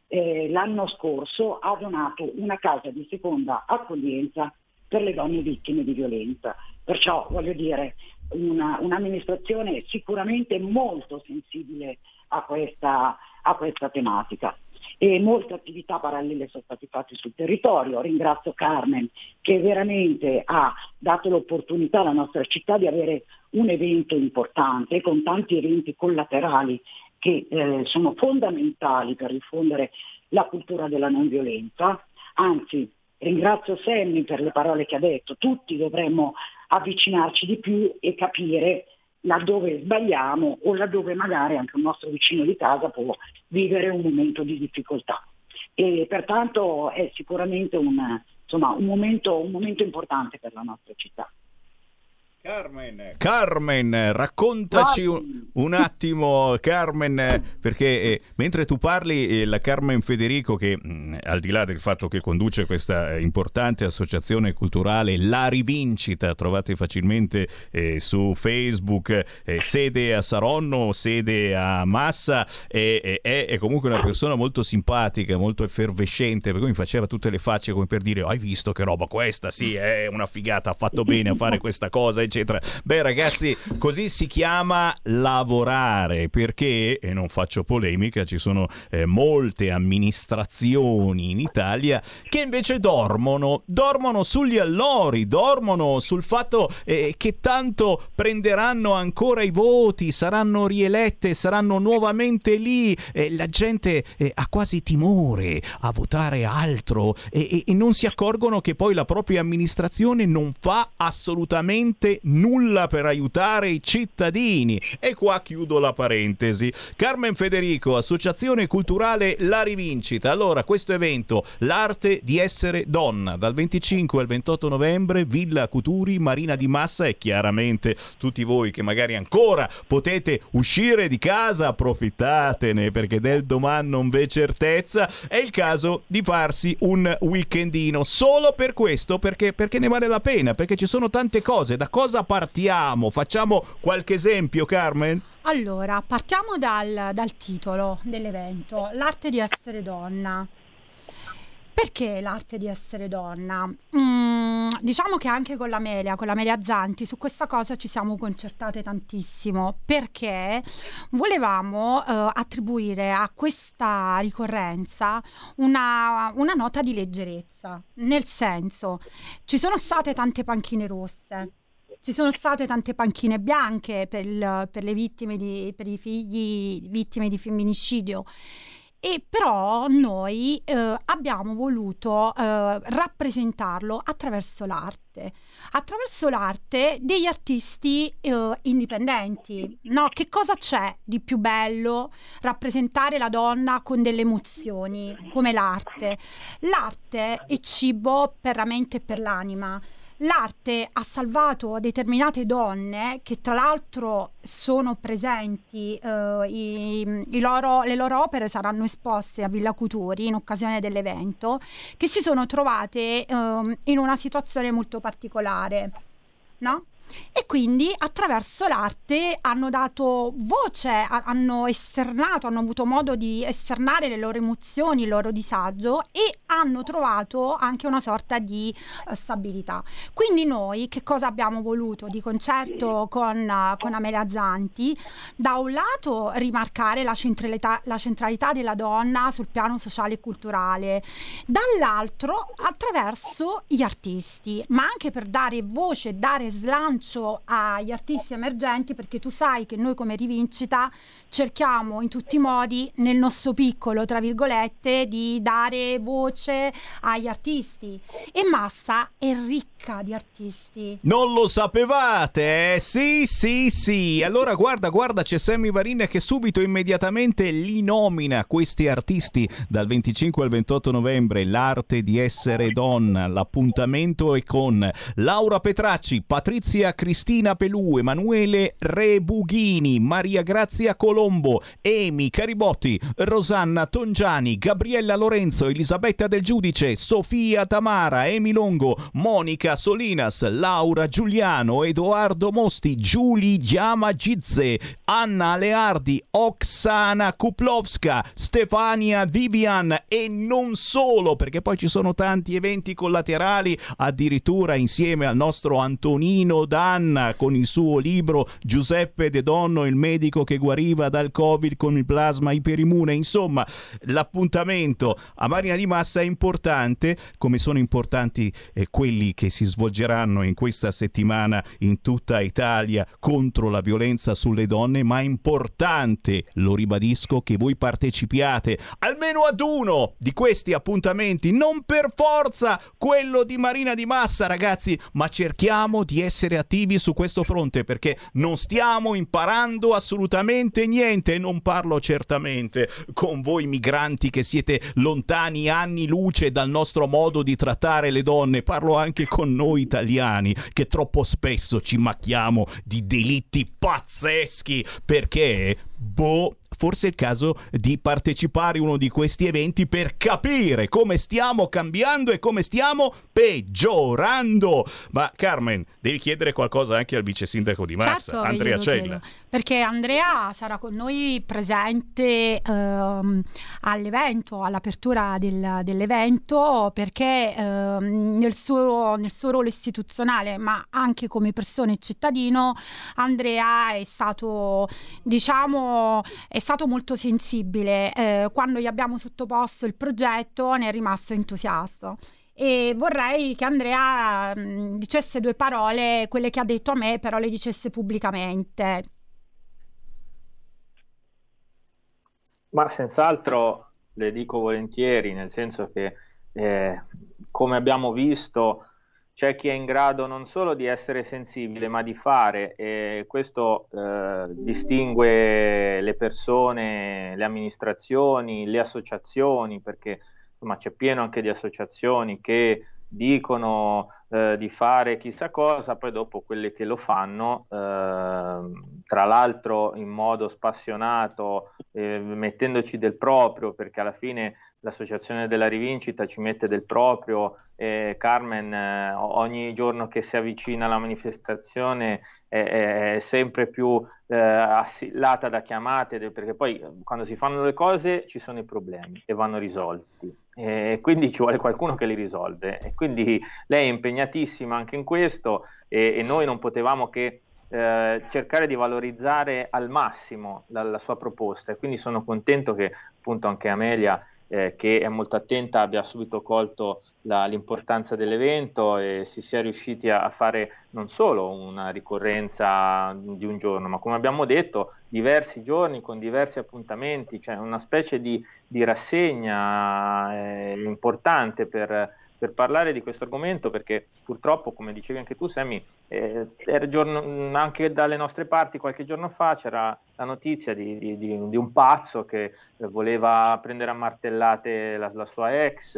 eh, l'anno scorso ha donato una casa di seconda accoglienza per le donne vittime di violenza. Perciò voglio dire una, un'amministrazione sicuramente molto sensibile a questa, a questa tematica e molte attività parallele sono state fatte sul territorio. Ringrazio Carmen che veramente ha dato l'opportunità alla nostra città di avere un evento importante con tanti eventi collaterali che eh, sono fondamentali per diffondere la cultura della non violenza. Anzi, ringrazio Sammy per le parole che ha detto, tutti dovremmo avvicinarci di più e capire laddove sbagliamo o laddove magari anche un nostro vicino di casa può vivere un momento di difficoltà. E pertanto è sicuramente un, insomma, un, momento, un momento importante per la nostra città. Carmen, Carmen, raccontaci un, un, attimo, Carmen, perché eh, mentre tu parli, eh, la Carmen Federico, che mh, mm, al di là del fatto che conduce questa eh, importante associazione culturale, La Rivincita, trovate facilmente eh, su Facebook, eh, sede a Saronno, sede a Massa, è, comunque una persona molto simpatica, molto effervescente, per cui mi faceva tutte le facce come per dire, hai visto che roba questa? Sì, è una figata, ha fatto bene a fare questa cosa eccetera. Beh, ragazzi, così si chiama lavorare perché, e non faccio polemica, ci sono eh, molte amministrazioni in Italia che invece dormono, dormono sugli allori, dormono sul fatto eh, che tanto prenderanno ancora i voti, saranno rielette, saranno nuovamente lì. Eh, la gente eh, ha quasi timore a votare altro e, e, e non si accorgono che poi la propria amministrazione non fa assolutamente nulla per aiutare i cittadini. E qua chiudo la parentesi. Carmen Federico, Associazione Culturale La Rivincita. Allora, questo evento, l'arte di essere donna, dal 25 al 28 novembre, Villa Cuturi, Marina di Massa e chiaramente tutti voi che magari ancora potete uscire di casa, approfittatene perché del domani non v'è certezza. È il caso di farsi un weekendino solo per questo, perché, perché ne vale la pena, perché ci sono tante cose, da cose cosa partiamo? Facciamo qualche esempio, Carmen? Allora, partiamo dal, dal titolo dell'evento, l'arte di essere donna. Perché l'arte di essere donna? Mm, diciamo che anche con l'Amelia, con l'Amelia Zanti, su questa cosa ci siamo concertate tantissimo perché volevamo eh, attribuire a questa ricorrenza una, una nota di leggerezza. Nel senso, ci sono state tante panchine rosse, ci sono state tante panchine bianche per, il, per le vittime di, per i figli vittime di femminicidio e però noi eh, abbiamo voluto eh, rappresentarlo attraverso l'arte, attraverso l'arte degli artisti eh, indipendenti. No? Che cosa c'è di più bello rappresentare la donna con delle emozioni come l'arte? L'arte è cibo per la mente e per l'anima l'arte ha salvato determinate donne che tra l'altro sono presenti, eh, i, i loro, le loro opere saranno esposte a Villa Cuturi in occasione dell'evento, che si sono trovate eh, in una situazione molto particolare. No? E quindi attraverso l'arte hanno dato voce, hanno esternato, hanno avuto modo di esternare le loro emozioni, il loro disagio e hanno trovato anche una sorta di uh, stabilità. Quindi noi che cosa abbiamo voluto di concerto con, uh, con Amelia Zanti? Da un lato rimarcare la centralità, la centralità della donna sul piano sociale e culturale, dall'altro attraverso gli artisti, ma anche per dare voce, dare slancio lancio agli artisti emergenti perché tu sai che noi come rivincita cerchiamo in tutti i modi nel nostro piccolo, tra virgolette, di dare voce agli artisti. E Massa è ricca di artisti. Non lo sapevate? Eh? Sì, sì, sì. Allora guarda, guarda, c'è Sammy Varin che subito immediatamente li nomina questi artisti dal 25 al 28 novembre, l'arte di essere donna. L'appuntamento è con Laura Petracci, Patrizia Cristina Pelù, Emanuele Rebughini, Maria Grazia Colombo, Emi Caribotti, Rosanna Tongiani, Gabriella Lorenzo, Elisabetta Del Giudice, Sofia Tamara, Emi Longo, Monica Solinas, Laura Giuliano, Edoardo Mosti, Giuli Giama Gizze, Anna Leardi, Oksana Kuplovska, Stefania Vivian e non solo, perché poi ci sono tanti eventi collaterali, addirittura insieme al nostro Antonino da Anna con il suo libro Giuseppe De Donno, il medico che guariva dal Covid con il plasma iperimmune. Insomma, l'appuntamento a Marina di Massa è importante, come sono importanti eh, quelli che si svolgeranno in questa settimana in tutta Italia contro la violenza sulle donne, ma è importante, lo ribadisco, che voi partecipiate almeno ad uno di questi appuntamenti, non per forza quello di Marina di Massa, ragazzi, ma cerchiamo di essere attivi su questo fronte perché non stiamo imparando assolutamente niente non parlo certamente con voi migranti che siete lontani anni luce dal nostro modo di trattare le donne, parlo anche con noi italiani che troppo spesso ci macchiamo di delitti pazzeschi perché boh forse è il caso di partecipare a uno di questi eventi per capire come stiamo cambiando e come stiamo peggiorando. Ma Carmen, devi chiedere qualcosa anche al vice sindaco di Massa, certo Andrea Cella. Chiedo, perché Andrea sarà con noi presente ehm, all'evento, all'apertura del, dell'evento, perché ehm, nel, suo, nel suo ruolo istituzionale, ma anche come persona e cittadino, Andrea è stato, diciamo, è stato molto sensibile. Eh, quando gli abbiamo sottoposto il progetto ne è rimasto entusiasta e vorrei che Andrea mh, dicesse due parole, quelle che ha detto a me, però le dicesse pubblicamente. Ma senz'altro le dico volentieri, nel senso che eh, come abbiamo visto c'è chi è in grado non solo di essere sensibile, ma di fare, e questo eh, distingue le persone, le amministrazioni, le associazioni, perché insomma, c'è pieno anche di associazioni che dicono eh, di fare chissà cosa, poi dopo quelli che lo fanno, eh, tra l'altro in modo spassionato, eh, mettendoci del proprio, perché alla fine l'associazione della rivincita ci mette del proprio, e Carmen eh, ogni giorno che si avvicina alla manifestazione è, è sempre più eh, assillata da chiamate, perché poi quando si fanno le cose ci sono i problemi e vanno risolti e quindi ci vuole qualcuno che li risolve. E quindi lei è impegnatissima anche in questo e, e noi non potevamo che eh, cercare di valorizzare al massimo la, la, sua proposta e quindi sono contento che appunto anche Amelia eh, che è molto attenta abbia subito colto la, l'importanza dell'evento e si sia riusciti a, fare non solo una ricorrenza di un giorno, ma come abbiamo detto, diversi giorni con diversi appuntamenti, cioè una specie di, di rassegna eh, importante per, per parlare di questo argomento perché purtroppo, come dicevi anche tu Sammy, eh, giorno, anche dalle nostre parti qualche giorno fa c'era la notizia di, di, di, un pazzo che eh, voleva prendere a martellate la, la sua ex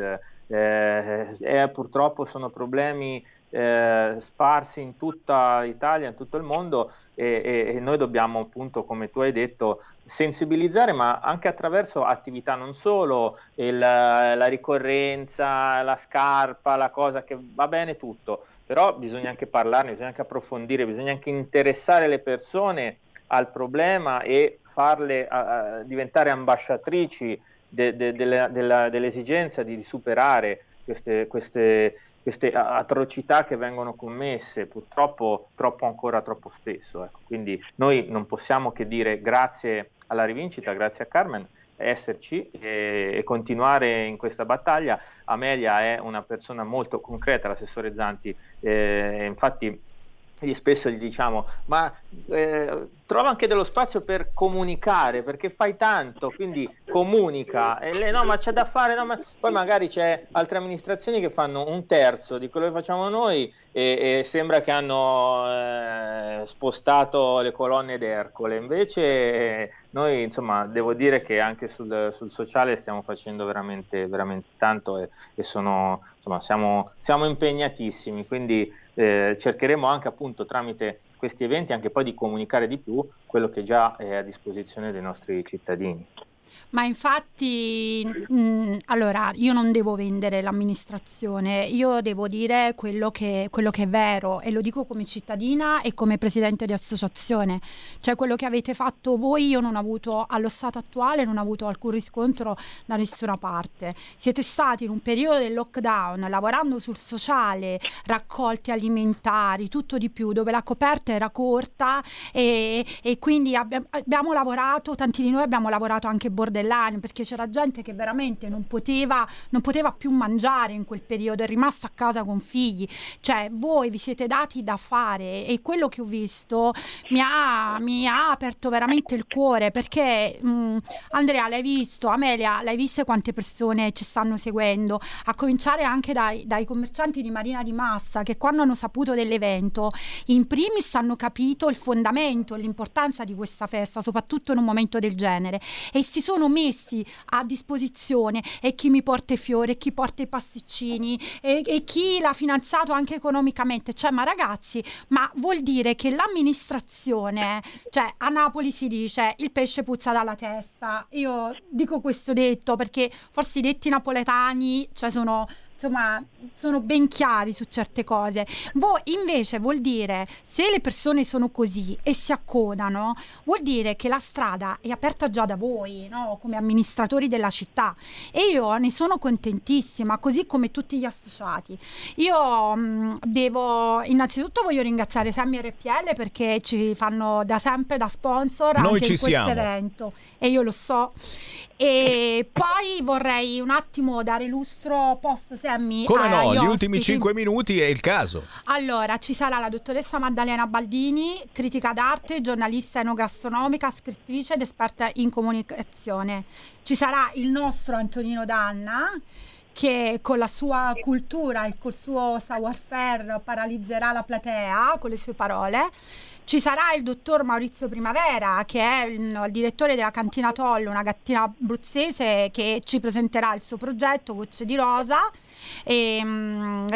eh, e purtroppo sono problemi eh, sparsi in tutta l'Italia, in tutto il mondo e, e, e, noi dobbiamo appunto, come tu hai detto, sensibilizzare ma anche attraverso attività non solo il, la ricorrenza, la scarpa, la cosa che va bene tutto, però bisogna anche parlarne, bisogna anche approfondire, bisogna anche interessare le persone al problema e farle uh, diventare ambasciatrici de, de, de, dell'esigenza di, di superare queste, queste, queste, atrocità che vengono commesse purtroppo troppo ancora troppo spesso. Ecco. Quindi noi non possiamo che dire grazie alla rivincita, grazie a Carmen, esserci e, e, continuare in questa battaglia. Amelia è una persona molto concreta, l'assessore Zanti, eh, infatti spesso gli diciamo ma eh, trova anche dello spazio per comunicare perché fai tanto quindi comunica. E lei no ma c'è da fare no, ma... poi magari c'è altre amministrazioni che fanno un terzo di quello che facciamo noi e, e sembra che hanno eh, spostato le colonne d'Ercole. Invece eh, noi insomma devo dire che anche sul, sul sociale stiamo facendo veramente, veramente tanto e, e sono, insomma, siamo, siamo impegnatissimi. Quindi eh, cercheremo anche appunto tramite questi eventi anche poi di comunicare di più quello che già è a disposizione dei nostri cittadini. Ma infatti, mh, mm, allora, io non devo vendere l'amministrazione, io devo dire quello che, quello che, è vero e lo dico come cittadina e come presidente di associazione. Cioè quello che avete fatto voi io non ho avuto, allo stato attuale, non ho avuto alcun riscontro da nessuna parte. Siete stati in un periodo del lockdown lavorando sul sociale, raccolti alimentari, tutto di più, dove la coperta era corta e, e quindi abbiamo, abbiamo lavorato, tanti di noi abbiamo lavorato anche bordello dell'anima, perché c'era gente che veramente non poteva, non poteva più mangiare in quel periodo, è rimasta a casa con figli. Cioè, voi vi siete dati da fare e quello che ho visto mi ha, mi ha aperto veramente il cuore, perché mh, mm, Andrea, l'hai visto, Amelia, l'hai visto quante persone ci stanno seguendo, a cominciare anche dai, dai commercianti di Marina di Massa, che quando hanno saputo dell'evento, in primis hanno capito il fondamento e l'importanza di questa festa, soprattutto in un momento del genere, e si sono messi a disposizione e chi mi porta i fiori, e chi porta i pasticcini e, e chi l'ha finanziato anche economicamente. Cioè, ma ragazzi, ma vuol dire che l'amministrazione, cioè a Napoli si dice il pesce puzza dalla testa. Io dico questo detto perché forse i detti napoletani, cioè sono insomma sono ben chiari su certe cose. Voi invece vuol dire se le persone sono così e si accodano, vuol dire che la strada è aperta già da voi, no? come amministratori della città. E io ne sono contentissima, così come tutti gli associati. Io mh, devo innanzitutto voglio ringraziare Sammy RPL perché ci fanno da sempre da sponsor Noi anche in questo siamo. evento e io lo so. E poi vorrei un attimo dare lustro post Sammy Come no, gli ultimi ospiti. 5 minuti è il caso. Allora, ci sarà la dottoressa Maddalena Baldini, critica d'arte, giornalista enogastronomica, scrittrice ed esperta in comunicazione. Ci sarà il nostro Antonino Danna che con la sua cultura e col suo savoir-faire paralizzerà la platea con le sue parole. Ci sarà il dottor Maurizio Primavera, che è il, direttore della Cantina Tollo, una gattina abruzzese che ci presenterà il suo progetto Gocce di Rosa. E, mm,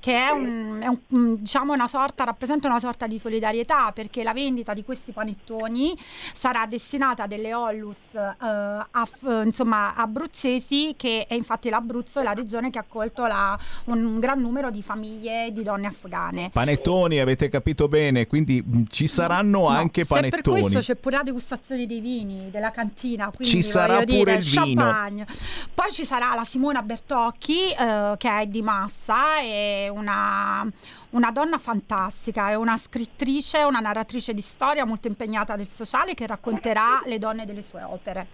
che è, un, è un, diciamo una sorta, rappresenta una sorta di solidarietà perché la vendita di questi panettoni sarà destinata a delle Ollus eh, a, insomma, abruzzesi che è infatti l'Abruzzo è la regione che ha accolto la, un, un, gran numero di famiglie di donne afghane. Panettoni, avete capito bene, quindi mm, ci saranno no, anche panettoni. per questo c'è pure la degustazione dei vini della cantina, ci sarà pure dire, il vino. Champagne. Poi ci sarà la Simona Bertocchi eh, che è di Massa, è una, una donna fantastica, è una scrittrice, una narratrice di storia molto impegnata nel sociale che racconterà le donne delle sue opere.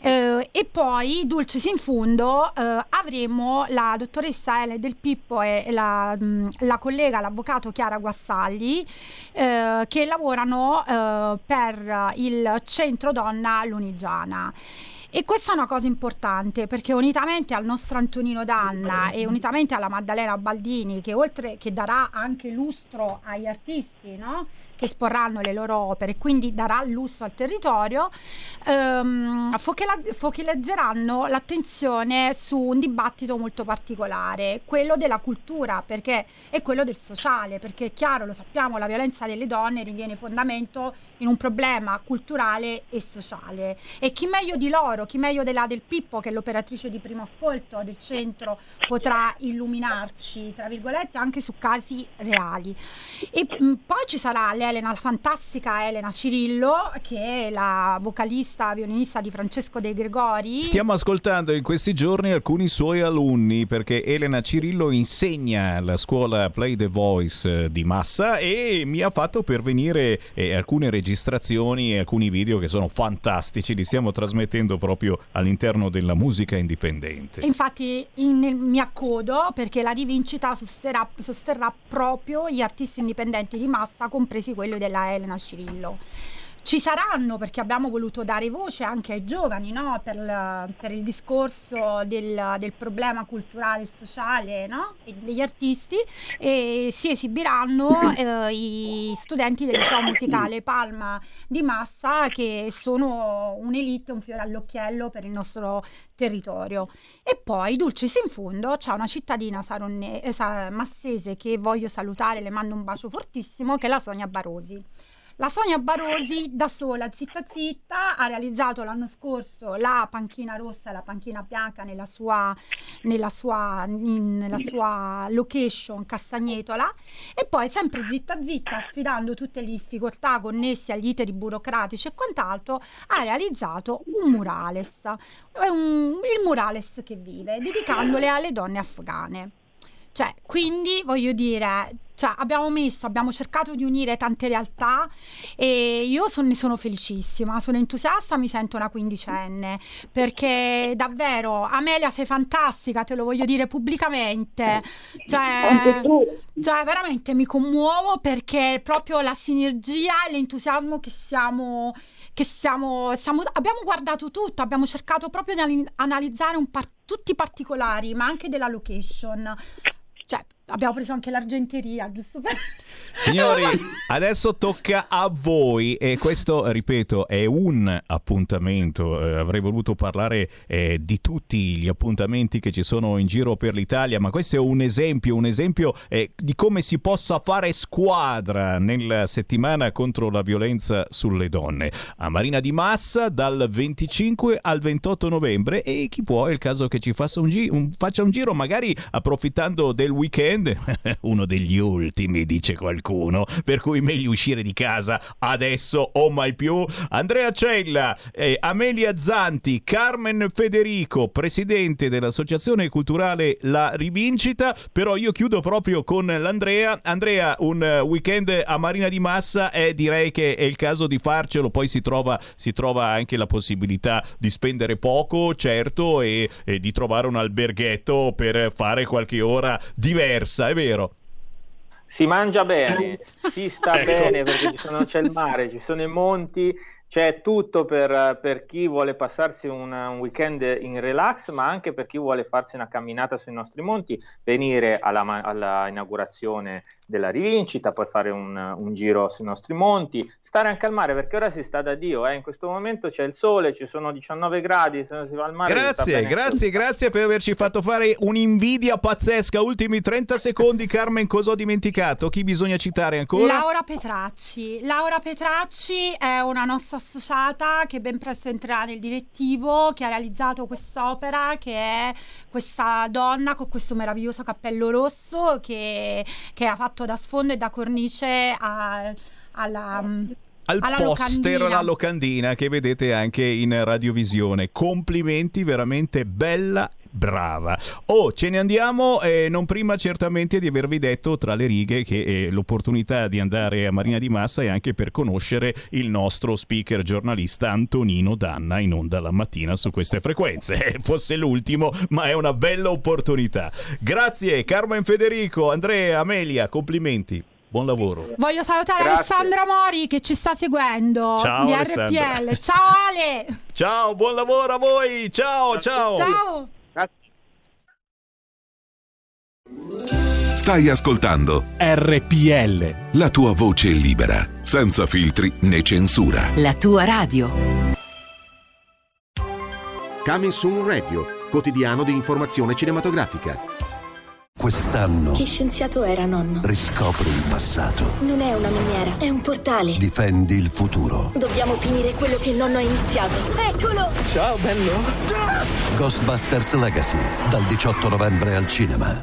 Eh, e poi, Dulcis in fundo, eh, avremo la dottoressa Ele Del Pippo e la, la collega, l'avvocato Chiara Guassagli, eh, che lavorano eh, per il centro donna Lunigiana. E questa è una cosa importante perché unitamente al nostro Antonino Danna e unitamente alla Maddalena Baldini, che oltre che darà anche lustro agli artisti, no? che esporranno le loro opere, quindi darà lusso al territorio, ehm, focalizzeranno l'attenzione su un dibattito molto particolare, quello della cultura perché, e quello del sociale, perché è chiaro, lo sappiamo, la violenza delle donne riviene fondamento in un problema culturale e sociale. E chi meglio di loro, chi meglio della del Pippo, che è l'operatrice di primo ascolto del centro, potrà illuminarci, tra virgolette, anche su casi reali. E mh, poi ci sarà le Elena, la fantastica Elena Cirillo, che è la vocalista, violinista di Francesco De Gregori. Stiamo ascoltando in questi giorni alcuni suoi alunni, perché Elena Cirillo insegna alla scuola Play the Voice eh, di Massa e mi ha fatto pervenire eh, alcune registrazioni e alcuni video che sono fantastici, li stiamo trasmettendo proprio all'interno della musica indipendente. Infatti in, mi accodo perché la rivincita sosterrà, sosterrà proprio gli artisti indipendenti di Massa, compresi quello della Elena Cirillo. Ci saranno perché abbiamo voluto dare voce anche ai giovani no? per, per, il discorso del, del, problema culturale e sociale no? degli artisti e si esibiranno eh, i studenti del liceo musicale Palma di Massa che sono un'elite, un fiore all'occhiello per il nostro territorio. E poi Dulcis in fondo c'è una cittadina saronne, eh, massese che voglio salutare, le mando un bacio fortissimo, che è la Sonia Barosi. La Sonia Barosi da sola, zitta zitta, ha realizzato l'anno scorso la panchina rossa e la panchina bianca nella sua, nella sua, nella sua location Castagnetola e poi sempre zitta zitta, sfidando tutte le difficoltà connesse agli iteri burocratici e quant'altro, ha realizzato un murales, un, il murales che vive, dedicandole alle donne afghane. Cioè, quindi voglio dire, cioè, abbiamo messo, abbiamo cercato di unire tante realtà e io son, ne sono felicissima, sono entusiasta, mi sento una quindicenne perché davvero Amelia sei fantastica, te lo voglio dire pubblicamente, cioè, cioè veramente mi commuovo perché proprio la sinergia e l'entusiasmo che siamo che siamo, siamo, abbiamo guardato tutto, abbiamo cercato proprio di analizzare par- tutti i particolari, ma anche della location. Abbiamo preso anche l'argenteria, giusto per... Signori, adesso tocca a voi e questo, ripeto, è un appuntamento. Eh, avrei voluto parlare eh, di tutti gli appuntamenti che ci sono in giro per l'Italia, ma questo è un esempio, un esempio eh, di come si possa fare squadra nella settimana contro la violenza sulle donne. A Marina di Massa dal 25 al 28 novembre e chi può è il caso che ci faccia un, gi- un, faccia un giro, magari approfittando del weekend, uno degli ultimi, dice qualcuno, per cui meglio uscire di casa adesso o mai più. Andrea Cella, eh, Amelia Zanti, Carmen Federico, presidente dell'Associazione Culturale La Rivincita, però io chiudo proprio con l'Andrea. Andrea, un weekend a Marina di Massa e direi che è il caso di farcelo, poi si trova, si trova anche la possibilità di spendere poco, certo, e, e di trovare un alberghetto per fare qualche ora diversa, è vero? Si mangia bene, si sta ecco. bene perché sono, c'è il mare, ci sono i monti, c'è tutto per, per chi vuole passarsi un, un, weekend in relax, ma anche per chi vuole farsi una camminata sui nostri monti, venire alla, alla inaugurazione della rivincita, poi fare un, un, giro sui nostri monti, stare anche al mare, perché ora si sta da Dio, eh? in questo momento c'è il sole, ci sono 19 gradi, se si va al mare... Grazie, grazie, grazie per averci fatto fare un'invidia pazzesca. Ultimi 30 secondi, Carmen, cosa ho dimenticato? Chi bisogna citare ancora? Laura Petracci. Laura Petracci è una nostra associata che ben presto entrerà nel direttivo, che ha realizzato quest'opera, che è questa donna con questo meraviglioso cappello rosso che, che ha fatto da sfondo e da cornice a, alla al alla poster locandina. la locandina che vedete anche in radiovisione. Complimenti, veramente bella. Brava. Oh, ce ne andiamo, eh, non prima certamente di avervi detto tra le righe che eh, l'opportunità di andare a Marina di Massa è anche per conoscere il nostro speaker giornalista Antonino Danna in onda la mattina su queste frequenze. Eh, Fosse l'ultimo, ma è una bella opportunità. Grazie Carmen Federico, Andrea, Amelia, complimenti. Buon lavoro. Voglio salutare Grazie. Alessandra Mori che ci sta seguendo Ciao, di Alessandra. RPL. Ciao Ale! Ciao, buon lavoro a voi. Ciao, ciao. Ciao! Grazie. Stai ascoltando RPL. la tua voce libera, senza filtri né censura. La tua radio. Soon Radio, quotidiano di informazione cinematografica. Quest'anno Che scienziato era nonno? riscopri il passato, Non è una miniera, è un portale. difendi il futuro. Dobbiamo finire quello che il nonno ha iniziato. Eccolo! Ciao bello! Ghostbusters Legacy, dal 18 novembre al cinema.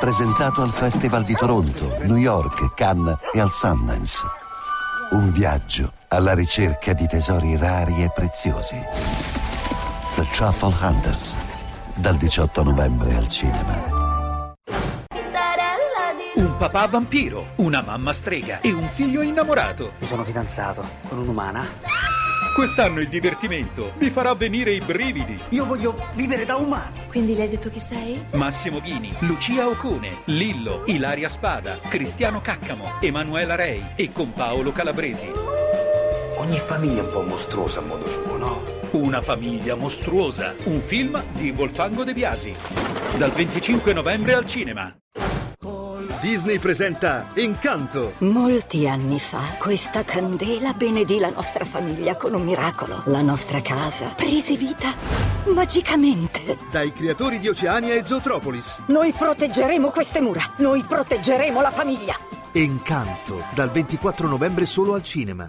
Presentato al Festival di Toronto, New York, Cannes e al Sundance. Un viaggio alla ricerca di tesori rari e preziosi. The Truffle Hunters, dal 18 novembre al cinema. Un papà vampiro, una mamma strega e un figlio innamorato. Mi sono fidanzato con un'umana. Quest'anno il divertimento vi farà venire i brividi. Io voglio vivere da umano. Quindi le hai detto chi sei? Massimo Ghini, Lucia Ocone, Lillo, Ilaria Spada, Cristiano Caccamo, Emanuela Rei e con Paolo Calabresi. Ogni famiglia è un po' mostruosa a modo suo, no? Una famiglia mostruosa, un film di Volfango De Biasi. Dal 25 novembre al cinema. Disney presenta Incanto. Molti anni fa questa candela benedì la nostra famiglia con un miracolo. La nostra casa prese vita magicamente. Dai creatori di Oceania e Zootropolis. Noi proteggeremo queste mura. Noi proteggeremo la famiglia. Incanto, dal 24 novembre solo al cinema.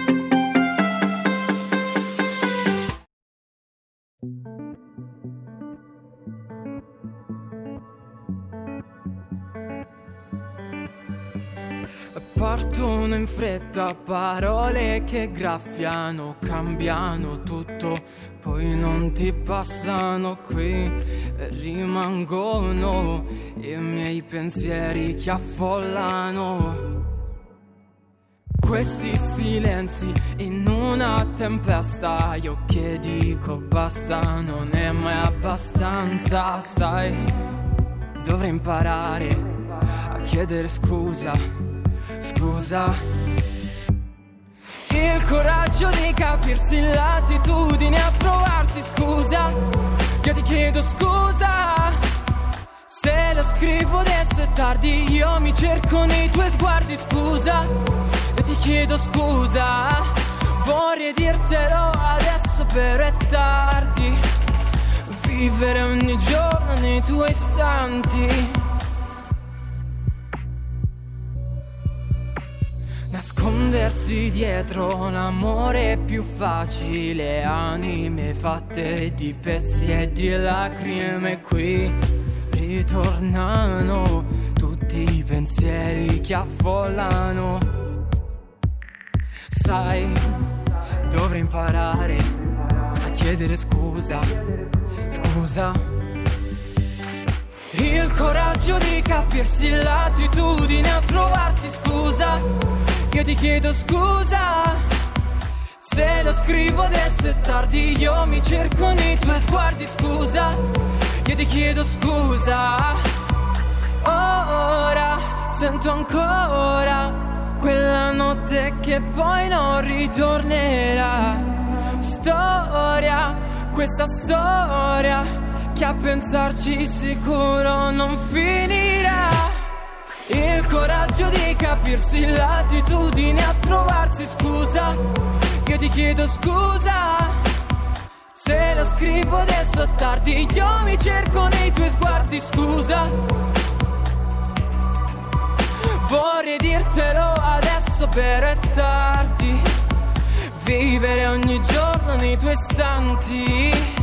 Partono in fretta parole che graffiano, cambiano tutto, poi non ti passano qui, rimangono i miei pensieri che affollano. Questi silenzi in una tempesta, io che dico basta, non è mai abbastanza, sai, dovrei imparare a chiedere scusa scusa. Il coraggio di capirsi in latitudine a trovarsi scusa. Che ti chiedo scusa. Se lo scrivo adesso è tardi, io mi cerco nei tuoi sguardi, scusa, e ti chiedo scusa. Vorrei dirtelo adesso, però è tardi. Vivere ogni giorno nei tuoi istanti. Nascondersi dietro l'amore è più facile, anime fatte di pezzi e di lacrime qui ritornano tutti i pensieri che affollano. Sai, dovrei imparare a chiedere scusa, scusa. Il coraggio di capirsi, l'attitudine a trovarsi scusa. Io ti chiedo scusa. Se lo scrivo adesso è tardi, io mi cerco nei tuoi sguardi, scusa. Io ti chiedo scusa. Ora sento ancora quella notte che poi non ritornerà. Storia, questa storia che a pensarci sicuro non finirà. Il coraggio di capirsi, l'attitudine a trovarsi scusa. Io ti chiedo scusa. Se lo scrivo adesso tardi, io mi cerco nei tuoi sguardi scusa. Vorrei dirtelo adesso, però è tardi. Vivere ogni giorno nei tuoi istanti.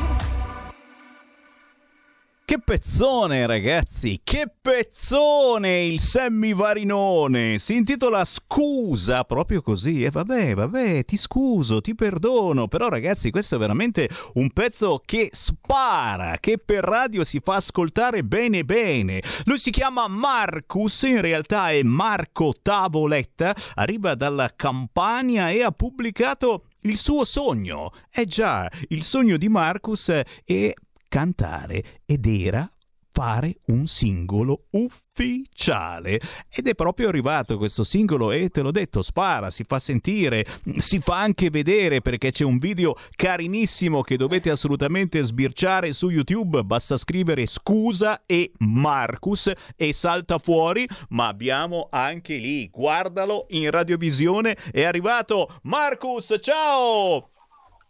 Che pezzone, ragazzi! Che pezzone il Sammy Varinone! Si intitola Scusa, proprio così. E vabbè, vabbè, ti scuso, ti perdono. Però, ragazzi, questo è veramente un pezzo che spara, che per radio si fa ascoltare bene bene. Lui si chiama Marcus, in realtà è Marco Tavoletta, arriva dalla Campania e ha pubblicato il suo sogno. Eh già, il sogno di Marcus è cantare ed era fare un singolo ufficiale. Ed è proprio arrivato questo singolo e te l'ho detto spara si fa sentire si fa anche vedere perché c'è un video carinissimo che dovete assolutamente sbirciare su youtube. Basta scrivere scusa e Marcus e salta fuori ma abbiamo anche lì. Guardalo in radiovisione. È arrivato Marcus ciao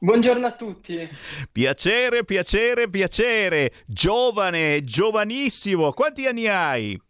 Buongiorno a tutti. Piacere, piacere, piacere. Giovane, giovanissimo. Quanti anni hai?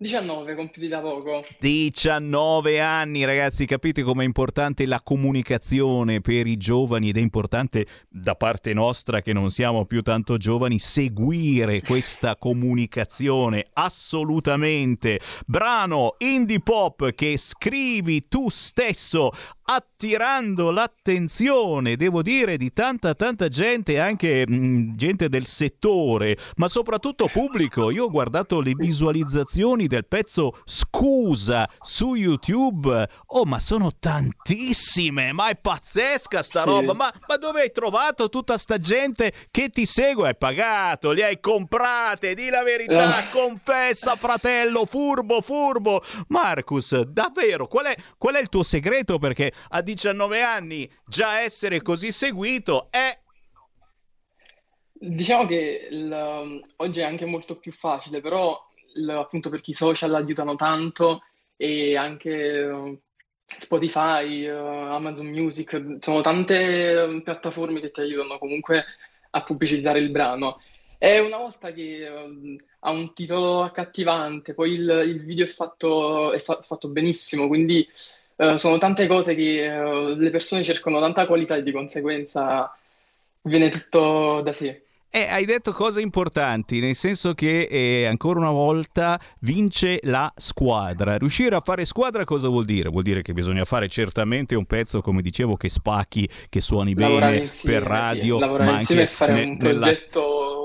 19, compiuti da poco. 19 anni, ragazzi, capite com'è importante la comunicazione per i giovani ed è importante da parte nostra, che non siamo più tanto giovani, seguire questa comunicazione assolutamente. Brano indie pop che scrivi tu stesso attirando l'attenzione, devo dire, di tanta tanta gente, anche mh, gente del settore, ma soprattutto pubblico. Io ho guardato le visualizzazioni del pezzo Scusa su YouTube. Oh, ma sono tantissime, ma è pazzesca sta sì. roba. Ma, ma, dove hai trovato tutta sta gente che ti segue? Hai pagato, li hai comprate, di la verità, uh. confessa fratello, furbo, furbo. Marcus, davvero, qual è, qual è il tuo segreto? Perché a 19 anni già essere così seguito è... Diciamo che il, oggi è anche molto più facile, però il, appunto perché i social aiutano tanto e anche uh, Spotify, uh, Amazon Music, sono tante uh, piattaforme che ti aiutano comunque a pubblicizzare il brano. E una volta che ha un titolo accattivante, poi il, il video è fatto, è fa- fatto benissimo, quindi Uh, sono tante cose che uh, le persone cercano tanta qualità e di conseguenza viene tutto da sé. Eh, hai detto cose importanti, nel senso che eh, ancora una volta vince la squadra. Riuscire a fare squadra cosa vuol dire? Vuol dire che bisogna fare certamente un pezzo, come dicevo, che spacchi, che suoni bene insieme, per radio. Sì. Lavorare ma insieme anche e fare ne- un nella- progetto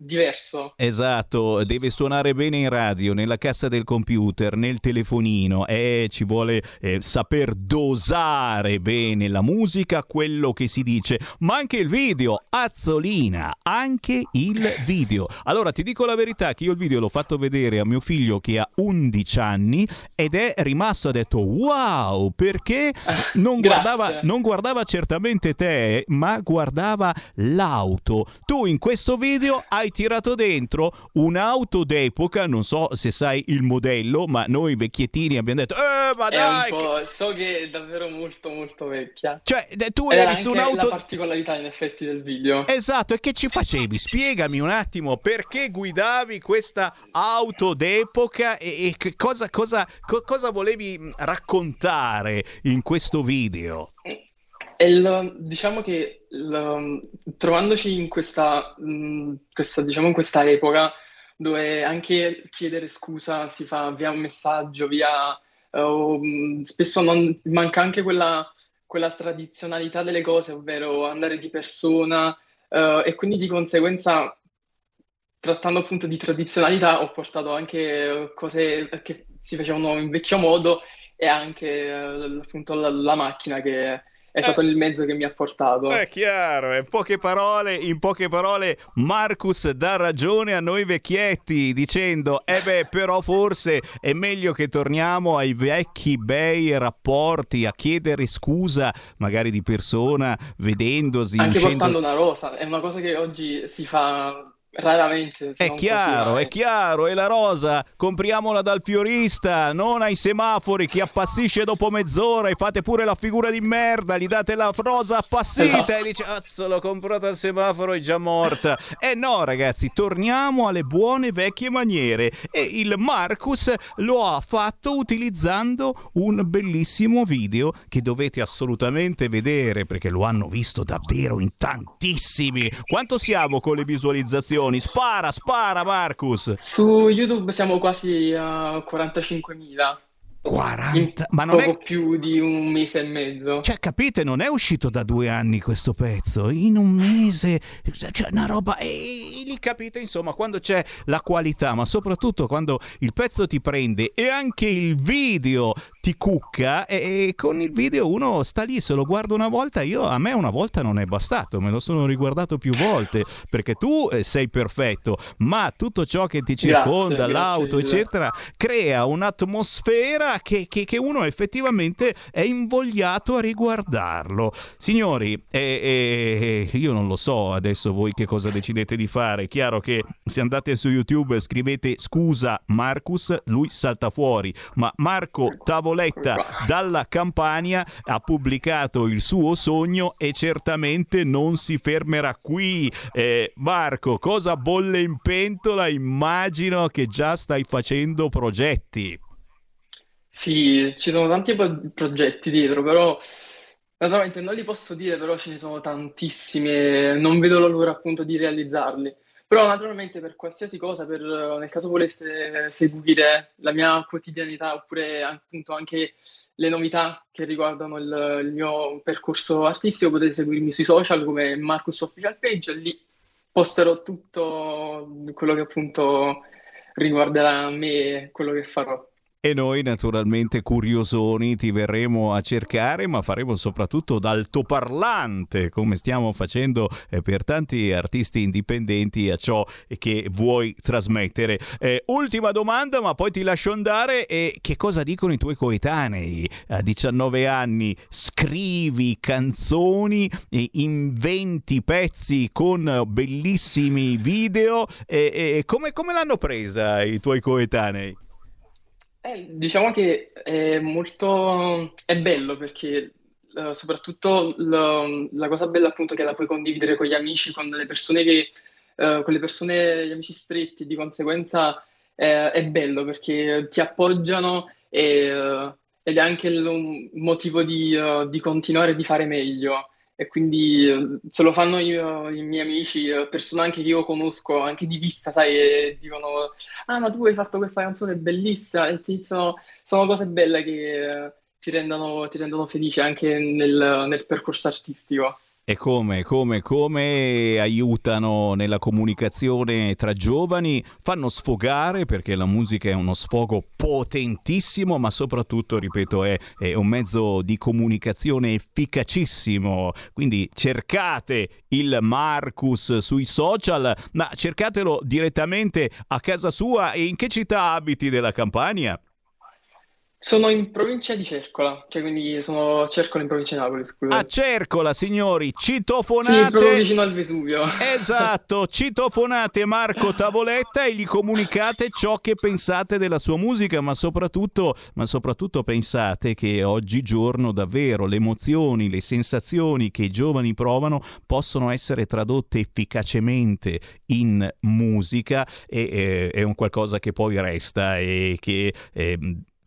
diverso. Esatto, deve suonare bene in radio, nella cassa del computer, nel telefonino e ci vuole eh, saper dosare bene la musica, quello che si dice, ma anche il video, azzolina, anche il video. Allora ti dico la verità che io il video l'ho fatto vedere a mio figlio che ha 11 anni ed è rimasto, ha detto wow, perché non, guardava, non guardava certamente te, ma guardava l'auto. Tu in questo video hai hai tirato dentro un'auto d'epoca, non so se sai il modello, ma noi vecchiettini abbiamo detto, eh, ma dai! so che è davvero molto molto vecchia. Cioè, tu eri su un'auto... la particolarità in effetti del video. Esatto, e che ci facevi? Spiegami un attimo perché guidavi questa auto d'epoca e, e che cosa, cosa, co- cosa volevi raccontare in questo video? Il- diciamo che il- trovandoci in questa, mh, questa, diciamo in questa epoca dove anche chiedere scusa si fa via un messaggio, via, mh, spesso non, manca anche quella, quella tradizionalità delle cose, ovvero andare di persona, eh, e quindi di conseguenza, trattando appunto di tradizionalità, ho portato anche cose che si facevano in vecchio modo e anche eh, appunto la, la macchina che è stato il mezzo che mi ha portato. È chiaro, in poche parole, in poche parole, Marcus dà ragione a noi vecchietti dicendo, eh beh, però forse è meglio che torniamo ai vecchi bei rapporti, a chiedere scusa, magari di persona, vedendosi, Anche uscendo- portando una rosa, è una cosa che oggi si fa raramente. È chiaro, è chiaro, e la rosa compriamola dal fiorista, non ai semafori, chi appassisce dopo mezz'ora e fate pure la figura di merda, gli date la rosa appassita e dice cazzo l'ho comprata al semaforo, è già morta. Eh no ragazzi, torniamo alle buone vecchie maniere e il Marcus lo ha fatto utilizzando un bellissimo video che dovete assolutamente vedere perché lo hanno visto davvero in tantissimi. Quanto siamo con le visualizzazioni? Spara, spara Marcus. Su YouTube siamo quasi a 45.000. 40? Ma non è- poco più di un mese e mezzo. Cioè, capite, non è uscito da due anni questo pezzo, in un mese, cioè una roba... E lì capite, insomma, quando c'è la qualità, ma soprattutto quando il pezzo ti prende e anche il video ti cucca, e, e con il video uno sta lì, se lo guarda una volta, io a me una volta non è bastato, me lo sono riguardato più volte, perché tu eh, sei perfetto, ma tutto ciò che ti Grazie, circonda, grazie l'auto, mille. eccetera, crea un'atmosfera che, che- che uno effettivamente è invogliato a riguardarlo. Signori, eh, eh, io non lo so adesso voi che cosa decidete di fare. È chiaro che se andate su YouTube e scrivete scusa Marcus, lui salta fuori, ma Marco Tavoletta dalla Campania ha pubblicato il suo sogno e certamente non si fermerà qui. Eh, Marco, cosa bolle in pentola? Immagino che già stai facendo progetti. Sì, ci sono tanti pro- progetti dietro, però naturalmente non li posso dire, però ce ne sono tantissimi non vedo l'ora appunto di realizzarli. Però naturalmente per qualsiasi cosa, per, nel caso voleste seguire la mia quotidianità oppure appunto anche le novità che riguardano il, il mio percorso artistico, potete seguirmi sui social come Marcus Official Page, lì posterò tutto quello che appunto riguarderà me e quello che farò. E noi naturalmente curiosoni ti verremo a cercare, ma faremo soprattutto d'altoparlante, come stiamo facendo eh, per tanti artisti indipendenti a ciò che vuoi trasmettere. Eh, ultima domanda, ma poi ti lascio andare. E che cosa dicono i tuoi coetanei? A 19 anni scrivi canzoni, eh, inventi pezzi con bellissimi video. Come, come l'hanno presa i tuoi coetanei? Eh, diciamo che è molto è bello perché eh, soprattutto lo- la cosa bella appunto è che la puoi condividere con gli amici, con le persone che eh, con le persone, gli amici stretti, di conseguenza eh, è bello perché ti appoggiano e, eh, ed è anche un motivo di, eh, di continuare di fare meglio. E quindi eh, se lo fanno io- i miei amici, eh, persone anche che io conosco, anche di vista, sai, e dicono Ah, ma tu hai fatto questa canzone bellissima e ti iniziano- sono cose belle che eh, ti rendono, ti rendono felice anche nel, nel percorso artistico. E come, come, come aiutano nella comunicazione tra giovani, fanno sfogare perché la musica è uno sfogo potentissimo, ma soprattutto, ripeto, è, è un mezzo di comunicazione efficacissimo. Quindi cercate il Marcus sui social, ma cercatelo direttamente a casa sua. E in che città abiti della Campania? Sono in provincia di Cercola, cioè quindi sono a Cercola in provincia di Napoli, scusa. A Cercola, signori, citofonate. Sì, proprio vicino al Vesuvio. Esatto, citofonate Marco Tavoletta e gli comunicate ciò che pensate della sua musica, ma soprattutto, ma soprattutto pensate che oggigiorno davvero le emozioni, le sensazioni che i giovani provano possono essere tradotte efficacemente in musica e eh, è un qualcosa che poi resta e che eh,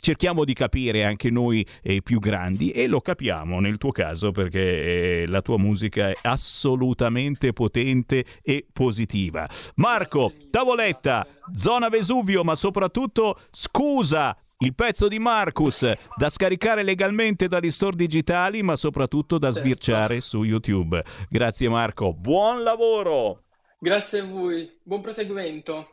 cerchiamo di capire anche noi eh, più grandi e lo capiamo nel tuo caso perché eh, la tua musica è assolutamente potente e positiva. Marco, Tavoletta, zona Vesuvio, ma soprattutto scusa il pezzo di Marcus da scaricare legalmente dagli store digitali, ma soprattutto da sbirciare su YouTube. Grazie Marco, buon lavoro! Grazie a voi, buon proseguimento.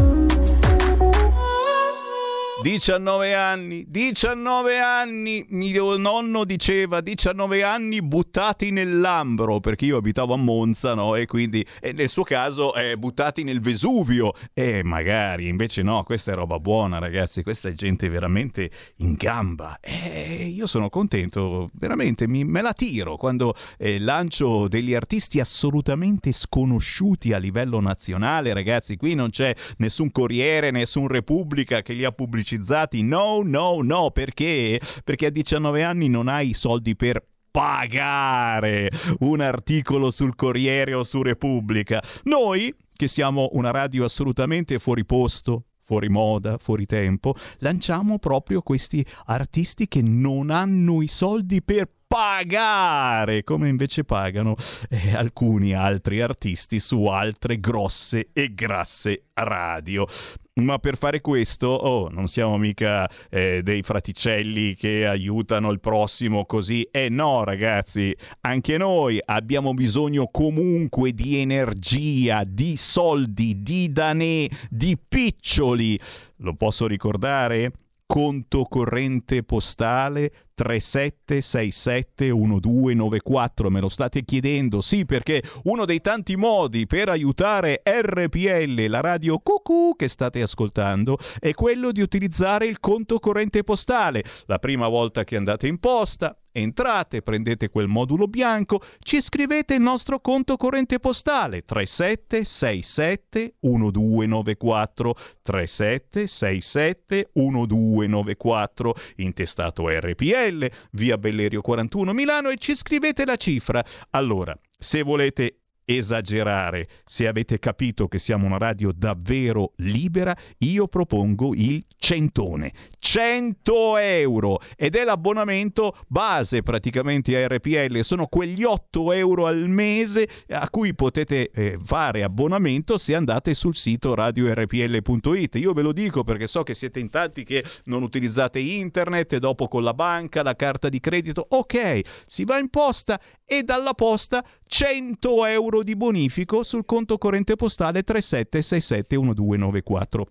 19 anni, 19 anni, mio nonno diceva 19 anni buttati nell'ambro, perché io abitavo a Monza, no? E quindi e nel suo caso eh, buttati nel Vesuvio. E magari, invece no, questa è roba buona ragazzi, questa è gente veramente in gamba. E io sono contento, veramente, mi, me la tiro quando eh, lancio degli artisti assolutamente sconosciuti a livello nazionale, ragazzi, qui non c'è nessun Corriere, nessun Repubblica che li ha pubblicizzati pubblicizzati. No, no, no, perché? Perché a 19 anni non hai i soldi per pagare un articolo sul Corriere o su Repubblica. Noi, che siamo una radio assolutamente fuori posto, fuori moda, fuori tempo, lanciamo proprio questi artisti che non hanno i soldi per pagare come invece pagano eh, alcuni altri artisti su altre grosse e grasse radio. Ma per fare questo, oh, non siamo mica eh, dei fraticelli che aiutano il prossimo così. Eh no, ragazzi, anche noi abbiamo bisogno comunque di energia, di soldi, di danè, di piccioli. Lo posso ricordare? Conto corrente postale 37671294. Me lo state chiedendo? Sì, perché uno dei tanti modi per aiutare RPL, la radio cucù che state ascoltando, è quello di utilizzare il conto corrente postale. La prima volta che andate in posta, entrate, prendete quel modulo bianco, ci scrivete il nostro conto corrente postale 3767 1294 3767 1294 intestato RPL via Bellerio 41 Milano e ci scrivete la cifra. Allora, se volete esagerare, se avete capito che siamo una radio davvero libera, io propongo il centone. 100 euro ed è l'abbonamento base praticamente a RPL, sono quegli 8 euro al mese a cui potete eh, fare abbonamento se andate sul sito radiorpl.it. Io ve lo dico perché so che siete in tanti che non utilizzate internet dopo con la banca, la carta di credito, ok, si va in posta e dalla posta 100 euro di bonifico sul conto corrente postale 37671294.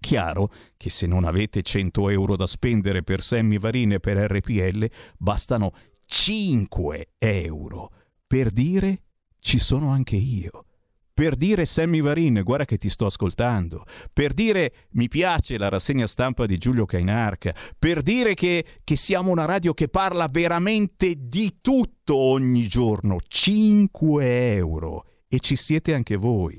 Chiaro che se non avete 100 euro da spendere per semivarine per RPL, bastano 5 euro per dire ci sono anche io. Per dire Sammy Varin, guarda che ti sto ascoltando. Per dire mi piace la rassegna stampa di Giulio Cainarca. Per dire che, che siamo una radio che parla veramente di tutto ogni giorno. 5 euro. E ci siete anche voi.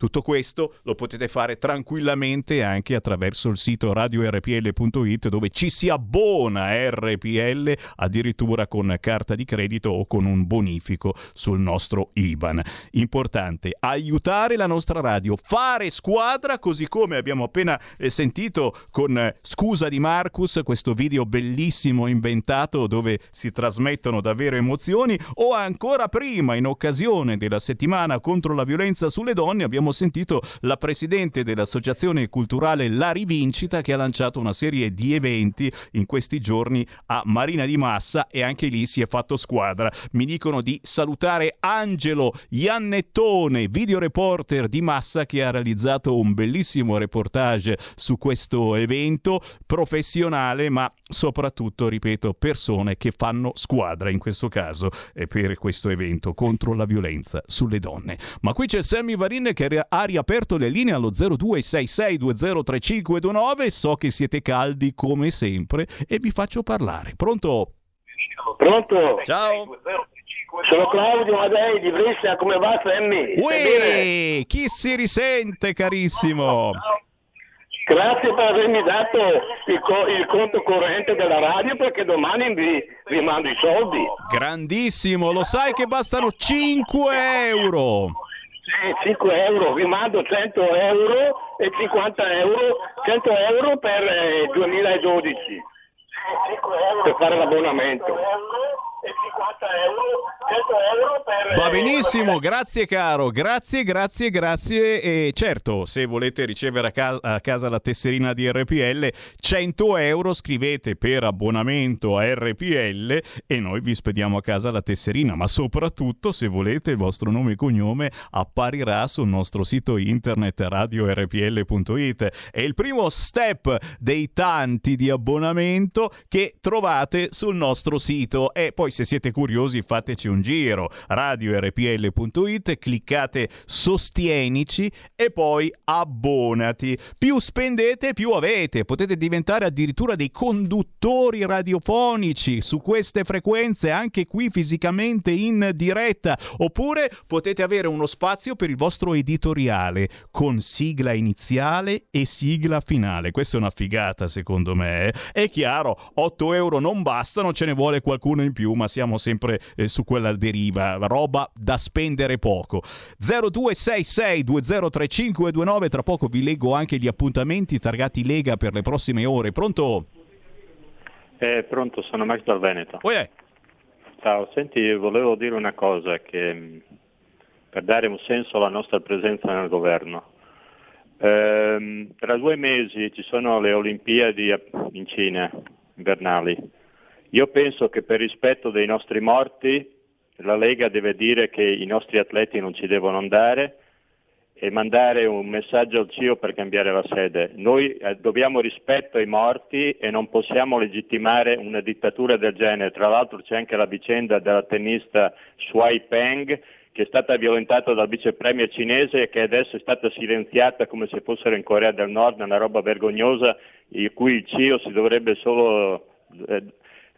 Tutto questo lo potete fare tranquillamente anche attraverso il sito radiorpl.it dove ci si abbona RPL addirittura con carta di credito o con un bonifico sul nostro IBAN. Importante, aiutare la nostra radio, fare squadra così come abbiamo appena eh, sentito con eh, Scusa di Marcus, questo video bellissimo inventato dove si trasmettono davvero emozioni o ancora prima in occasione della settimana contro la violenza sulle donne abbiamo abbiamo sentito la presidente dell'associazione culturale La Rivincita che ha lanciato una serie di eventi in questi giorni a Marina di Massa e anche lì si è fatto squadra. Mi dicono di salutare Angelo Iannettone, videoreporter di Massa che ha realizzato un bellissimo reportage su questo evento professionale ma soprattutto, ripeto, persone che fanno squadra in questo caso eh, per questo evento contro la violenza sulle donne. Ma qui c'è Sammy Varin che ha riaperto le linee allo 0266203529. So che siete caldi come sempre e vi faccio parlare. Pronto? Pronto? Ciao. Sono Claudio Madei di Brescia, come va Sammy? Uè, chi si risente carissimo? Grazie per avermi dato il, co- il conto corrente della radio perché domani vi, vi mando i soldi. Grandissimo, lo sai che bastano 5 euro. Sì, 5 euro, vi mando 100 euro e 50 euro, 100 euro per eh, 2012 per fare l'abbonamento. 50 euro, 100 euro per... Va benissimo, grazie caro, grazie, grazie, grazie. E certo, se volete ricevere a, ca- a casa la tesserina di RPL, 100 euro scrivete per abbonamento a RPL e noi vi spediamo a casa la tesserina. Ma soprattutto, se volete, il vostro nome e cognome apparirà sul nostro sito internet radiorpl.it. È il primo step dei tanti di abbonamento che trovate sul nostro sito. E poi, se siete curiosi, fateci un giro radiorpl.it, cliccate sostienici e poi abbonati. Più spendete, più avete. Potete diventare addirittura dei conduttori radiofonici su queste frequenze, anche qui fisicamente in diretta. Oppure potete avere uno spazio per il vostro editoriale con sigla iniziale e sigla finale. Questa è una figata, secondo me. eh. È chiaro, 8 euro non bastano, ce ne vuole qualcuno in più, ma siamo sempre eh, su quella deriva. Roba da spendere poco. 0266203529. Tra poco vi leggo anche gli appuntamenti targati Lega per le prossime ore. Pronto? Eh, pronto, sono Max dal Veneto. Oye. Ciao, senti, volevo dire una cosa che mh, per dare un senso alla nostra presenza nel governo. Ehm, tra due mesi ci sono le Olimpiadi in Cina, invernali. Io penso che per rispetto dei nostri morti la Lega deve dire che i nostri atleti non ci devono andare e mandare un messaggio al CIO per cambiare la sede. Noi eh, dobbiamo rispetto ai morti e non possiamo legittimare una dittatura del genere. Tra l'altro c'è anche la vicenda della tennista Shuai Peng che è stata violentata dal vice premier cinese e che adesso è stata silenziata come se fossero in Corea del Nord, una roba vergognosa di cui il CIO si dovrebbe solo eh,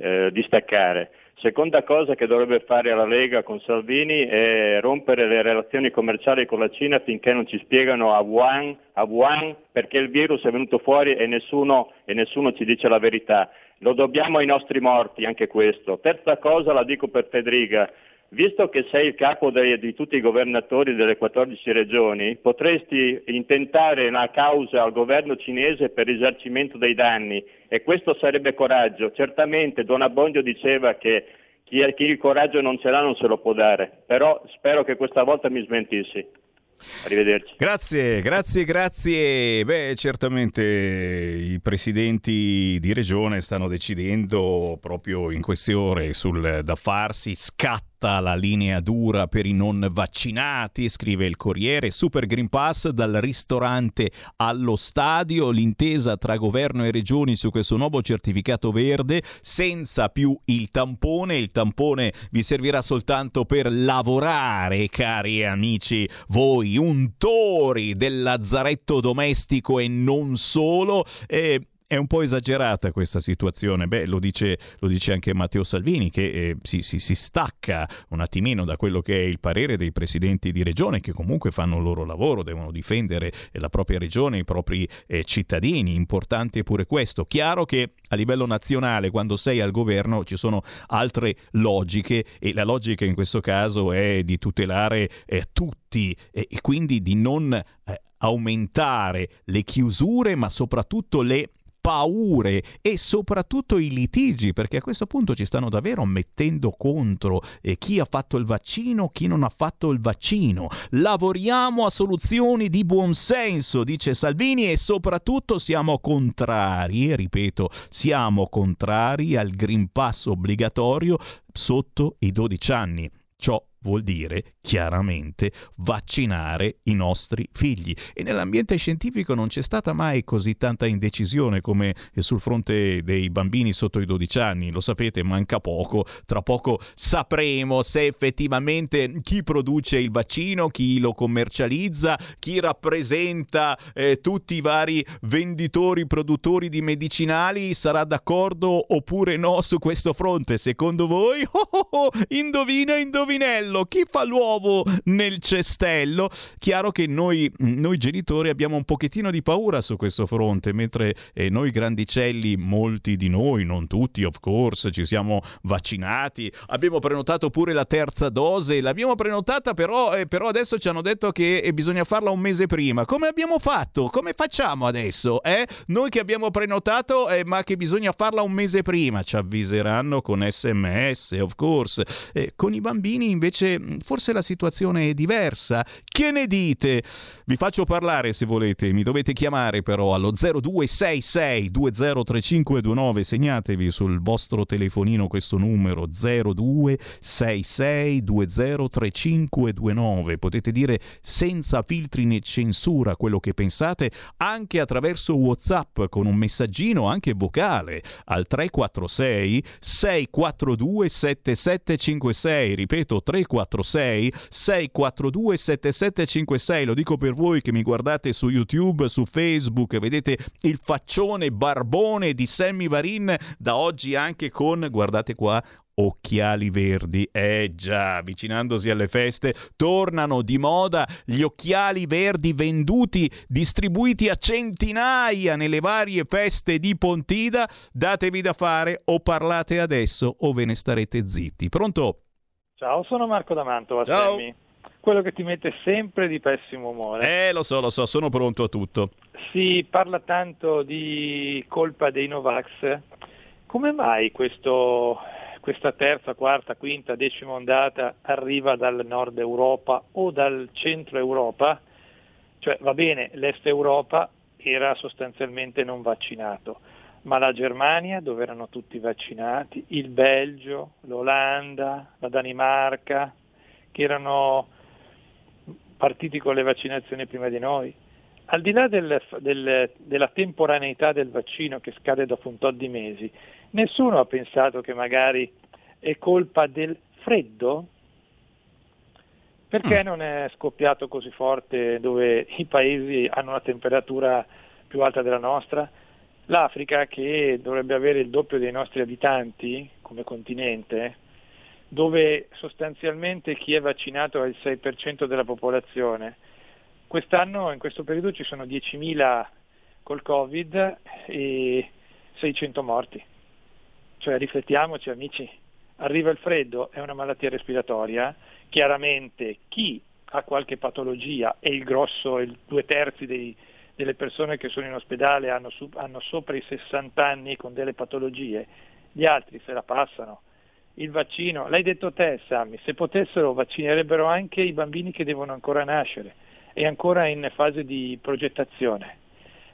eh, distaccare. Seconda cosa che dovrebbe fare la Lega con Salvini è rompere le relazioni commerciali con la Cina finché non ci spiegano a Wuhan, a Wuhan perché il virus è venuto fuori e nessuno, e nessuno ci dice la verità. Lo dobbiamo ai nostri morti anche questo. Terza cosa la dico per Federica. Visto che sei il capo dei- di tutti i governatori delle 14 regioni, potresti intentare una causa al governo cinese per risarcimento dei danni e questo sarebbe coraggio. Certamente Don Abbondio diceva che chi, chi il coraggio non ce l'ha non se lo può dare, però spero che questa volta mi smentissi. Arrivederci. Grazie, grazie, grazie. Beh, certamente i presidenti di regione stanno decidendo proprio in queste ore sul da farsi. Scatta la linea dura per i non vaccinati, scrive il Corriere. Super Green Pass dal ristorante allo stadio. L'intesa tra governo e regioni su questo nuovo certificato verde senza più il tampone. Il tampone vi servirà soltanto per lavorare, cari amici. Voi untori del lazzaretto domestico e non solo. E è un po' esagerata questa situazione, beh, lo dice, lo dice anche Matteo Salvini che eh, si, si- si stacca un attimino da quello che è il parere dei presidenti di regione che comunque fanno il loro lavoro, devono difendere eh, la propria regione, i propri eh, cittadini, importante pure questo. Chiaro che a livello nazionale quando sei al governo ci sono altre logiche e la logica in questo caso è di tutelare eh, tutti eh, e quindi di non eh, aumentare le chiusure ma soprattutto le paure e soprattutto i litigi, perché a questo punto ci stanno davvero mettendo contro eh, chi ha fatto il vaccino, chi non ha fatto il vaccino. Lavoriamo a soluzioni di buonsenso, dice Salvini, e soprattutto siamo contrari, ripeto, siamo contrari al Green Pass obbligatorio sotto i 12 anni. Ciò vuol dire chiaramente vaccinare i nostri figli. E nell'ambiente scientifico non c'è stata mai così tanta indecisione come sul fronte dei bambini sotto i 12 anni. Lo sapete, manca poco. Tra poco sapremo se effettivamente chi produce il vaccino, chi lo commercializza, chi rappresenta eh, tutti i vari venditori, produttori di medicinali sarà d'accordo oppure no su questo fronte. Secondo voi? Oh, oh, oh, indovina, indovinello. Chi fa l'uovo nel cestello? Chiaro che noi, noi genitori abbiamo un pochettino di paura su questo fronte, mentre eh, noi grandicelli, molti di noi, non tutti of course, ci siamo vaccinati, abbiamo prenotato pure la terza dose, l'abbiamo prenotata però, eh, però adesso ci hanno detto che eh, bisogna farla un mese prima. Come abbiamo fatto? Come facciamo adesso? Eh? Noi che abbiamo prenotato eh, ma che bisogna farla un mese prima, ci avviseranno con sms of course. Eh, con i bambini invece forse la situazione è diversa. Che ne dite? Vi faccio parlare se volete, mi dovete chiamare però allo 0266 203529, segnatevi sul vostro telefonino questo numero 0266 203529. Potete dire senza filtri né censura quello che pensate anche attraverso WhatsApp con un messaggino anche vocale al 346 642 7756, ripeto 346 642 7756, lo dico per voi che mi guardate su YouTube, su Facebook, vedete il faccione barbone di Sammy Varin da oggi anche con, guardate qua, occhiali verdi. Eh già, avvicinandosi alle feste, tornano di moda gli occhiali verdi venduti, distribuiti a centinaia nelle varie feste di Pontida. Datevi da fare o parlate adesso o ve ne starete zitti. Pronto? Ciao, sono Marco da Mantova, Ciao. Sammy. Quello che ti mette sempre di pessimo umore. Eh, lo so, lo so, sono pronto a tutto. Si parla tanto di colpa dei Novax. Come mai questo, questa terza, quarta, quinta, decima ondata arriva dal nord Europa o dal centro Europa? Cioè va bene, l'est Europa era sostanzialmente non vaccinato, ma la Germania, dove erano tutti vaccinati, il Belgio, l'Olanda, la Danimarca, che erano partiti con le vaccinazioni prima di noi. Al di là del- del- della temporaneità del vaccino che scade dopo un tot di mesi, nessuno ha pensato che magari è colpa del freddo? Perché non è scoppiato così forte dove i paesi hanno una temperatura più alta della nostra? L'Africa, che dovrebbe avere il doppio dei nostri abitanti come continente, dove sostanzialmente chi è vaccinato è il 6% della popolazione, quest'anno in questo periodo ci sono 10.000 col Covid e 600 morti. Cioè riflettiamoci amici, arriva il freddo, è una malattia respiratoria, chiaramente chi ha qualche patologia e il grosso, il due terzi dei, delle persone che sono in ospedale hanno, su- hanno sopra i 60 anni con delle patologie, gli altri se la passano. Il vaccino, l'hai detto te Sammy, se potessero vaccinerebbero anche i bambini che devono ancora nascere e ancora in fase di progettazione.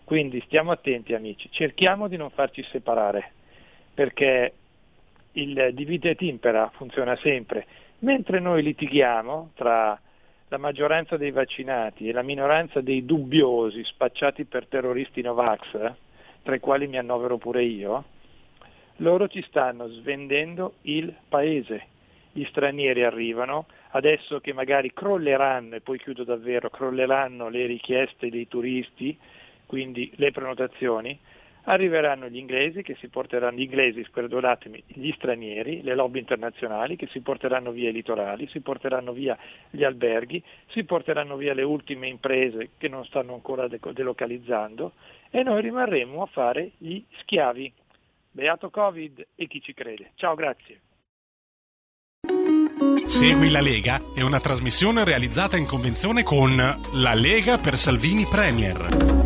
Quindi stiamo attenti amici, cerchiamo di non farci separare, perché il divide et impera funziona sempre. Mentre noi litighiamo tra la maggioranza dei vaccinati e la minoranza dei dubbiosi spacciati per terroristi Novax, tra i quali mi annovero pure io, loro ci stanno svendendo il paese. Gli stranieri arrivano, adesso che magari crolleranno, e poi chiudo davvero, crolleranno le richieste dei turisti, quindi le prenotazioni, arriveranno gli inglesi che si porteranno, gli inglesi, perdonatemi, gli stranieri, le lobby internazionali che si porteranno via i litorali, si porteranno via gli alberghi, si porteranno via le ultime imprese che non stanno ancora de- delocalizzando e noi rimarremo a fare gli schiavi. Beato Covid e chi ci crede. Ciao, grazie. Segui la Lega è una trasmissione realizzata in convenzione con La Lega per Salvini Premier.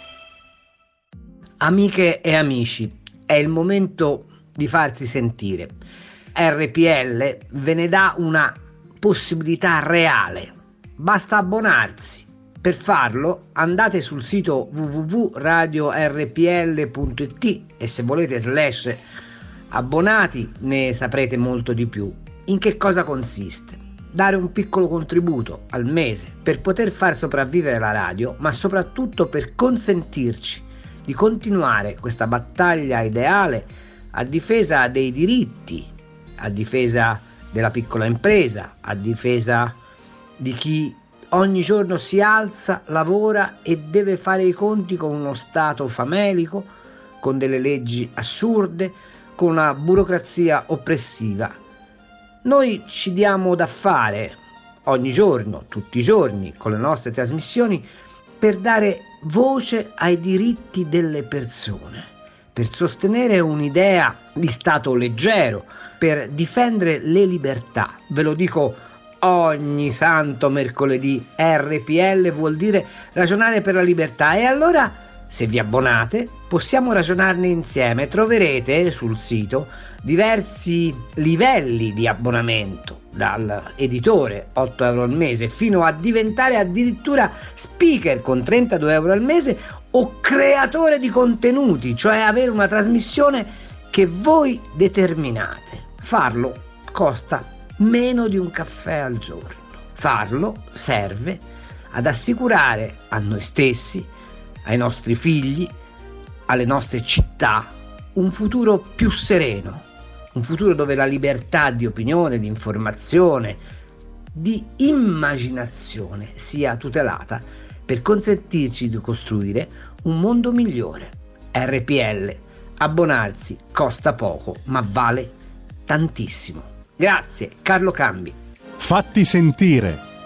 Amiche e amici, è il momento di farsi sentire. RPL ve ne dà una possibilità reale. Basta abbonarsi. Per farlo andate sul sito www.radiorpl.it e se volete slash abbonati ne saprete molto di più. In che cosa consiste? Dare un piccolo contributo al mese per poter far sopravvivere la radio, ma soprattutto per consentirci di continuare questa battaglia ideale a difesa dei diritti, a difesa della piccola impresa, a difesa di chi ogni giorno si alza, lavora e deve fare i conti con uno Stato famelico, con delle leggi assurde, con una burocrazia oppressiva. Noi ci diamo da fare ogni giorno, tutti i giorni, con le nostre trasmissioni, per dare voce ai diritti delle persone, per sostenere un'idea di Stato leggero, per difendere le libertà. Ve lo dico ogni santo mercoledì. RPL vuol dire ragionare per la libertà e allora se vi abbonate possiamo ragionarne insieme. Troverete sul sito diversi livelli di abbonamento dal editore 8 euro al mese fino a diventare addirittura speaker con 32 euro al mese o creatore di contenuti, cioè avere una trasmissione che voi determinate. Farlo costa meno di un caffè al giorno. Farlo serve ad assicurare a noi stessi, ai nostri figli, alle nostre città un futuro più sereno, un futuro dove la libertà di opinione, di informazione, di immaginazione sia tutelata per consentirci di costruire un mondo migliore. RPL, abbonarsi costa poco, ma vale tantissimo. Grazie, Carlo Cambi. Fatti sentire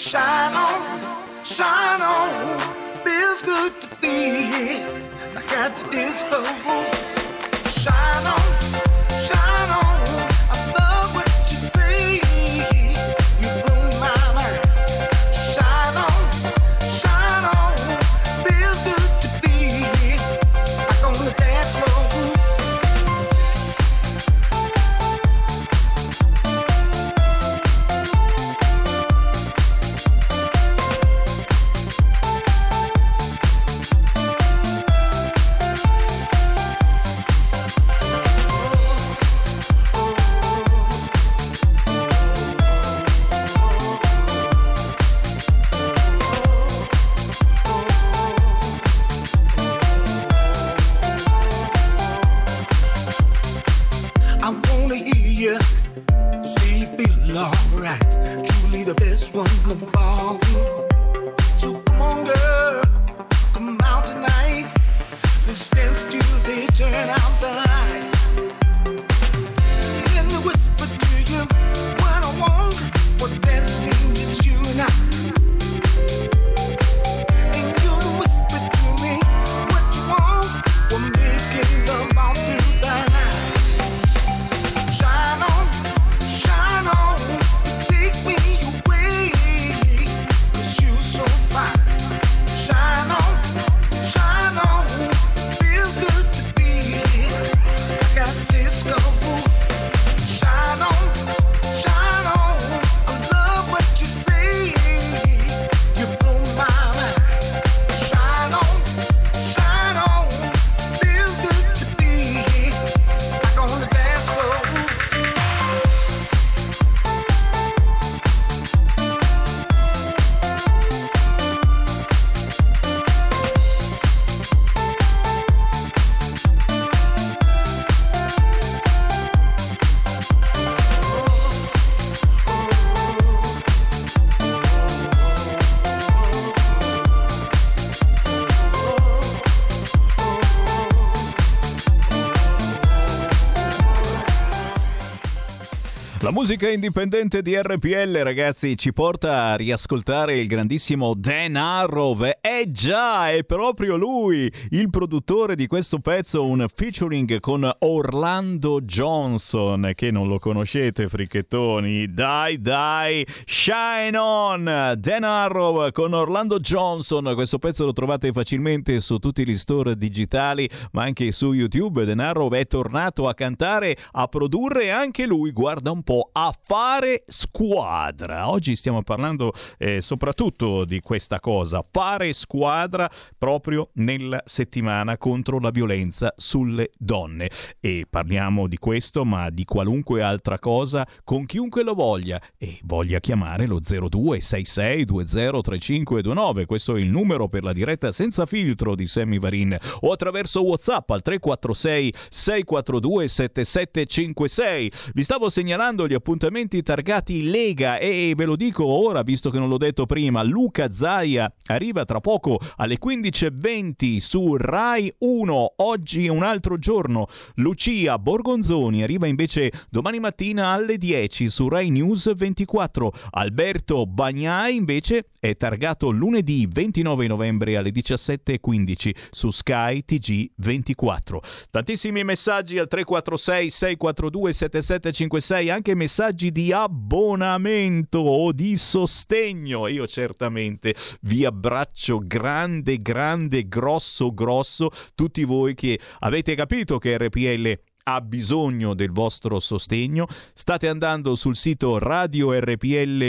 Shine on, shine on, feels good to be here, like at the disco. Shine on, shine on, La musica indipendente di RPL, ragazzi, ci porta a riascoltare il grandissimo Dan Arrow. Eh già, è proprio lui, il produttore di questo pezzo, un featuring con Orlando Johnson, che non lo conoscete, fricchettoni. Dai, dai, shine on! Dan Arrow con Orlando Johnson. Questo pezzo lo trovate facilmente su tutti gli store digitali, ma anche su YouTube. Dan Arrow è tornato a cantare, a produrre anche lui, guarda un po' a fare squadra. Oggi stiamo parlando eh, soprattutto di questa cosa, fare squadra proprio nella settimana contro la violenza sulle donne. E parliamo di questo, ma di qualunque altra cosa con chiunque lo voglia e voglia chiamare lo 0266203529. Questo è il numero per la diretta senza filtro di Sammy Varin o attraverso WhatsApp al 346 642 7756. Vi stavo segnalando gli appuntamenti targati Lega e ve lo dico ora visto che non l'ho detto prima, Luca Zaia arriva tra poco alle 15.20 su Rai 1, oggi è un altro giorno. Lucia Borgonzoni arriva invece domani mattina alle 10 su Rai News 24. Alberto Bagnai invece è targato lunedì 29 novembre alle 17.15 su Sky TG 24. Tantissimi messaggi al 346 642 7756 anche messaggi di abbonamento o di sostegno. Io certamente vi abbraccio grande, grande, grosso, grosso tutti voi che avete capito che RPL ha bisogno del vostro sostegno, state andando sul sito radiorpl.it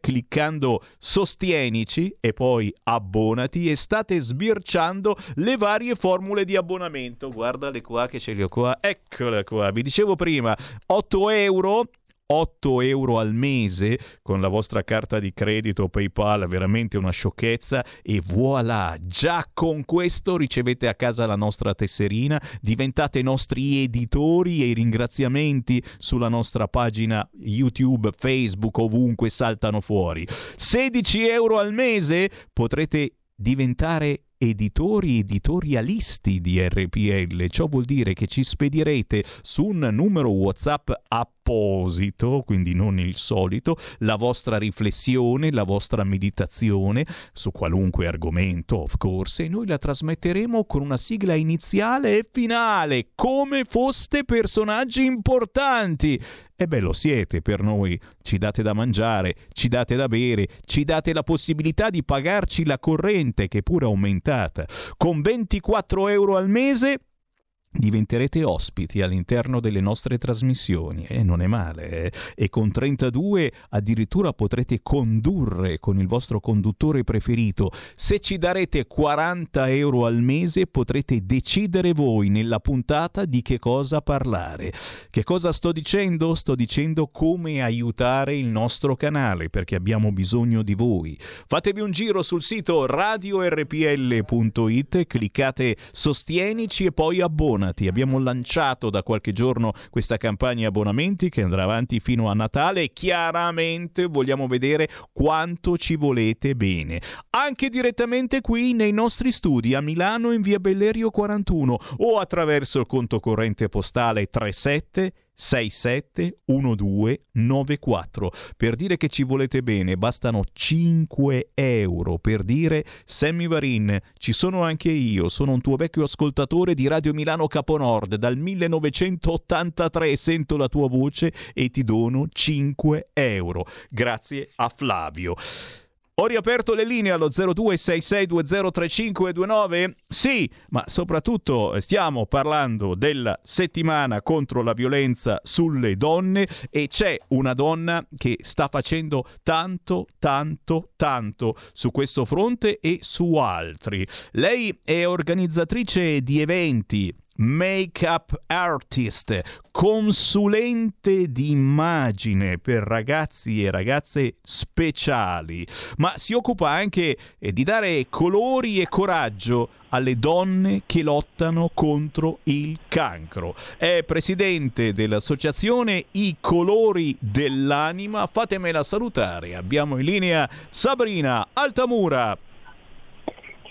cliccando sostienici e poi abbonati e state sbirciando le varie formule di abbonamento. Guardale qua che ce le ho qua, eccole qua. Vi dicevo prima, 8 euro 8 euro al mese con la vostra carta di credito PayPal, veramente una sciocchezza e voilà, già con questo ricevete a casa la nostra tesserina, diventate nostri editori e i ringraziamenti sulla nostra pagina YouTube, Facebook, ovunque saltano fuori. 16 euro al mese potrete diventare editori editorialisti di RPL. Ciò vuol dire che ci spedirete su un numero WhatsApp apposito, quindi non il solito, la vostra riflessione, la vostra meditazione su qualunque argomento, of course, e noi la trasmetteremo con una sigla iniziale e finale, come foste personaggi importanti. E beh, lo siete per noi, ci date da mangiare, ci date da bere, ci date la possibilità di pagarci la corrente che pure è aumentata. Con 24 euro al mese diventerete ospiti all'interno delle nostre trasmissioni e eh? non è male eh? e con 32 addirittura potrete condurre con il vostro conduttore preferito se ci darete 40 euro al mese potrete decidere voi nella puntata di che cosa parlare che cosa sto dicendo? sto dicendo come aiutare il nostro canale perché abbiamo bisogno di voi fatevi un giro sul sito radiorpl.it cliccate sostienici e poi abbonati abbonati. Abbiamo lanciato da qualche giorno questa campagna abbonamenti che andrà avanti fino a Natale e chiaramente vogliamo vedere quanto ci volete bene. Anche direttamente qui nei nostri studi a Milano in via Bellerio 41 o attraverso il conto corrente postale 37 671294. Per dire che ci volete bene bastano 5 euro. Per dire Sammy Varin, ci sono anche io, sono un tuo vecchio ascoltatore di Radio Milano Caponord. Dal 1983 sento la tua voce e ti dono 5 euro. Grazie a Flavio. Ho riaperto le linee allo 0266203529? Sì, ma soprattutto stiamo parlando della settimana contro la violenza sulle donne e c'è una donna che sta facendo tanto, tanto, tanto su questo fronte e su altri. Lei è organizzatrice di eventi, make-up artist, consulente di immagine per ragazzi e ragazze speciali, ma si occupa anche eh, di dare colori e coraggio alle donne che lottano contro il cancro. È presidente dell'associazione I Colori dell'Anima. Fatemela salutare. Abbiamo in linea Sabrina Altamura.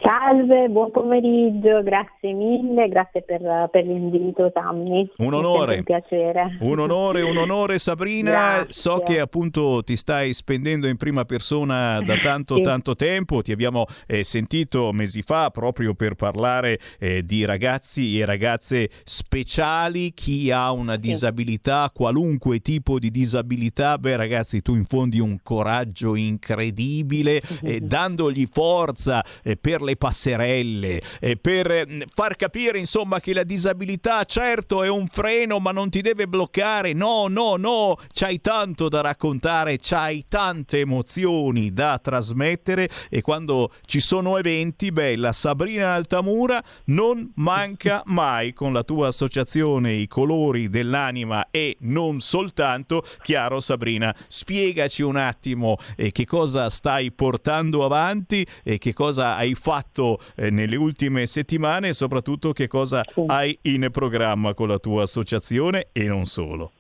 Salve, buon pomeriggio, grazie mille, grazie per, per l'invito Sammy. Un onore. Un piacere. Un onore, un onore Sabrina. Grazie. So che appunto ti stai spendendo in prima persona da tanto Sì. tanto tempo. Ti abbiamo eh, sentito mesi fa proprio per parlare eh, di ragazzi e ragazze speciali, chi ha una disabilità, qualunque tipo di disabilità. Beh ragazzi, tu infondi un coraggio incredibile eh, dandogli forza eh, per le passerelle, eh, per eh, far capire insomma che la disabilità certo è un freno ma non ti deve bloccare, no, no, no, c'hai tanto da raccontare, c'hai tante emozioni da trasmettere e quando ci sono eventi, beh, la Sabrina Altamura non manca mai con la tua associazione I Colori dell'Anima e non soltanto. Chiaro Sabrina, spiegaci un attimo eh, che cosa stai portando avanti e che cosa hai fatto eh, nelle ultime settimane e soprattutto che cosa hai in programma con la tua associazione e non solo.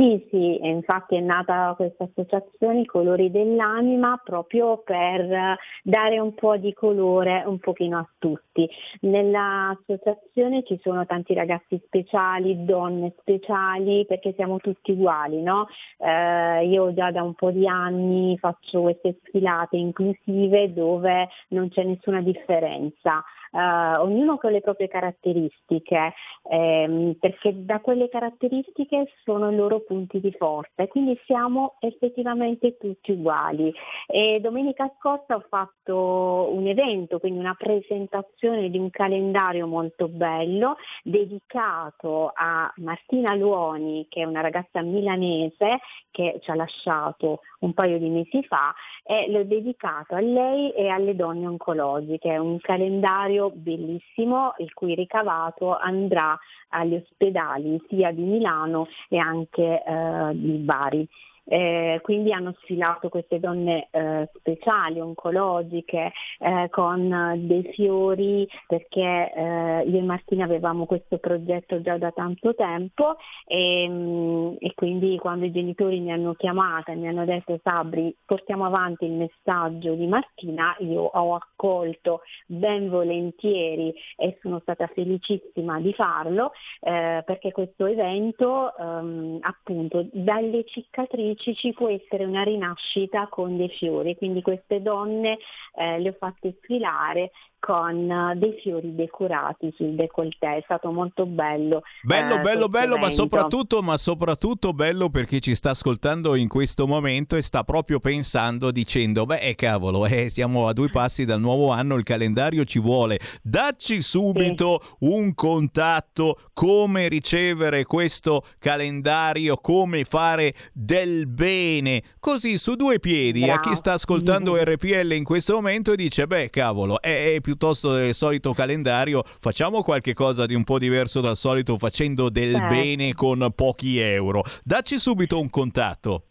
Sì, sì, infatti è nata questa associazione I Colori dell'Anima proprio per dare un po' di colore un pochino a tutti. Nell'associazione ci sono tanti ragazzi speciali, donne speciali, perché siamo tutti uguali, no? Eh, io già da un po' di anni faccio queste sfilate inclusive dove non c'è nessuna differenza. Eh, ognuno con le proprie caratteristiche, ehm, perché da quelle caratteristiche sono i loro punti di forza e quindi siamo effettivamente tutti uguali. E domenica scorsa ho fatto un evento, quindi una presentazione di un calendario molto bello dedicato a Martina Luoni, che è una ragazza milanese che ci ha lasciato un paio di mesi fa e l'ho dedicato a lei e alle donne oncologiche. È un calendario bellissimo il cui ricavato andrà agli ospedali sia di Milano e anche eh, di Bari. Eh, quindi hanno sfilato queste donne eh, speciali, oncologiche, eh, con eh, dei fiori, perché eh, io e Martina avevamo questo progetto già da tanto tempo e, mm, e quindi quando i genitori mi hanno chiamata e mi hanno detto Sabri portiamo avanti il messaggio di Martina, io ho accolto ben volentieri e sono stata felicissima di farlo eh, perché questo evento ehm, appunto dalle cicatrici ci può essere una rinascita con dei fiori, quindi queste donne eh, le ho fatte sfilare con eh, dei fiori decorati sul décolleté, è stato molto bello. Bello, eh, bello, bello, ma soprattutto, ma soprattutto bello perché ci sta ascoltando in questo momento e sta proprio pensando, dicendo, beh, eh, cavolo, eh, siamo a due passi dal nuovo anno, il calendario ci vuole. Dacci subito un contatto, come ricevere questo calendario, come fare del bene, così su due piedi, a chi sta ascoltando RPL in questo momento e dice, beh, cavolo, è, è piuttosto del solito calendario, facciamo qualche cosa di un po' diverso dal solito facendo del Certo. bene con pochi euro. Dacci subito un contatto.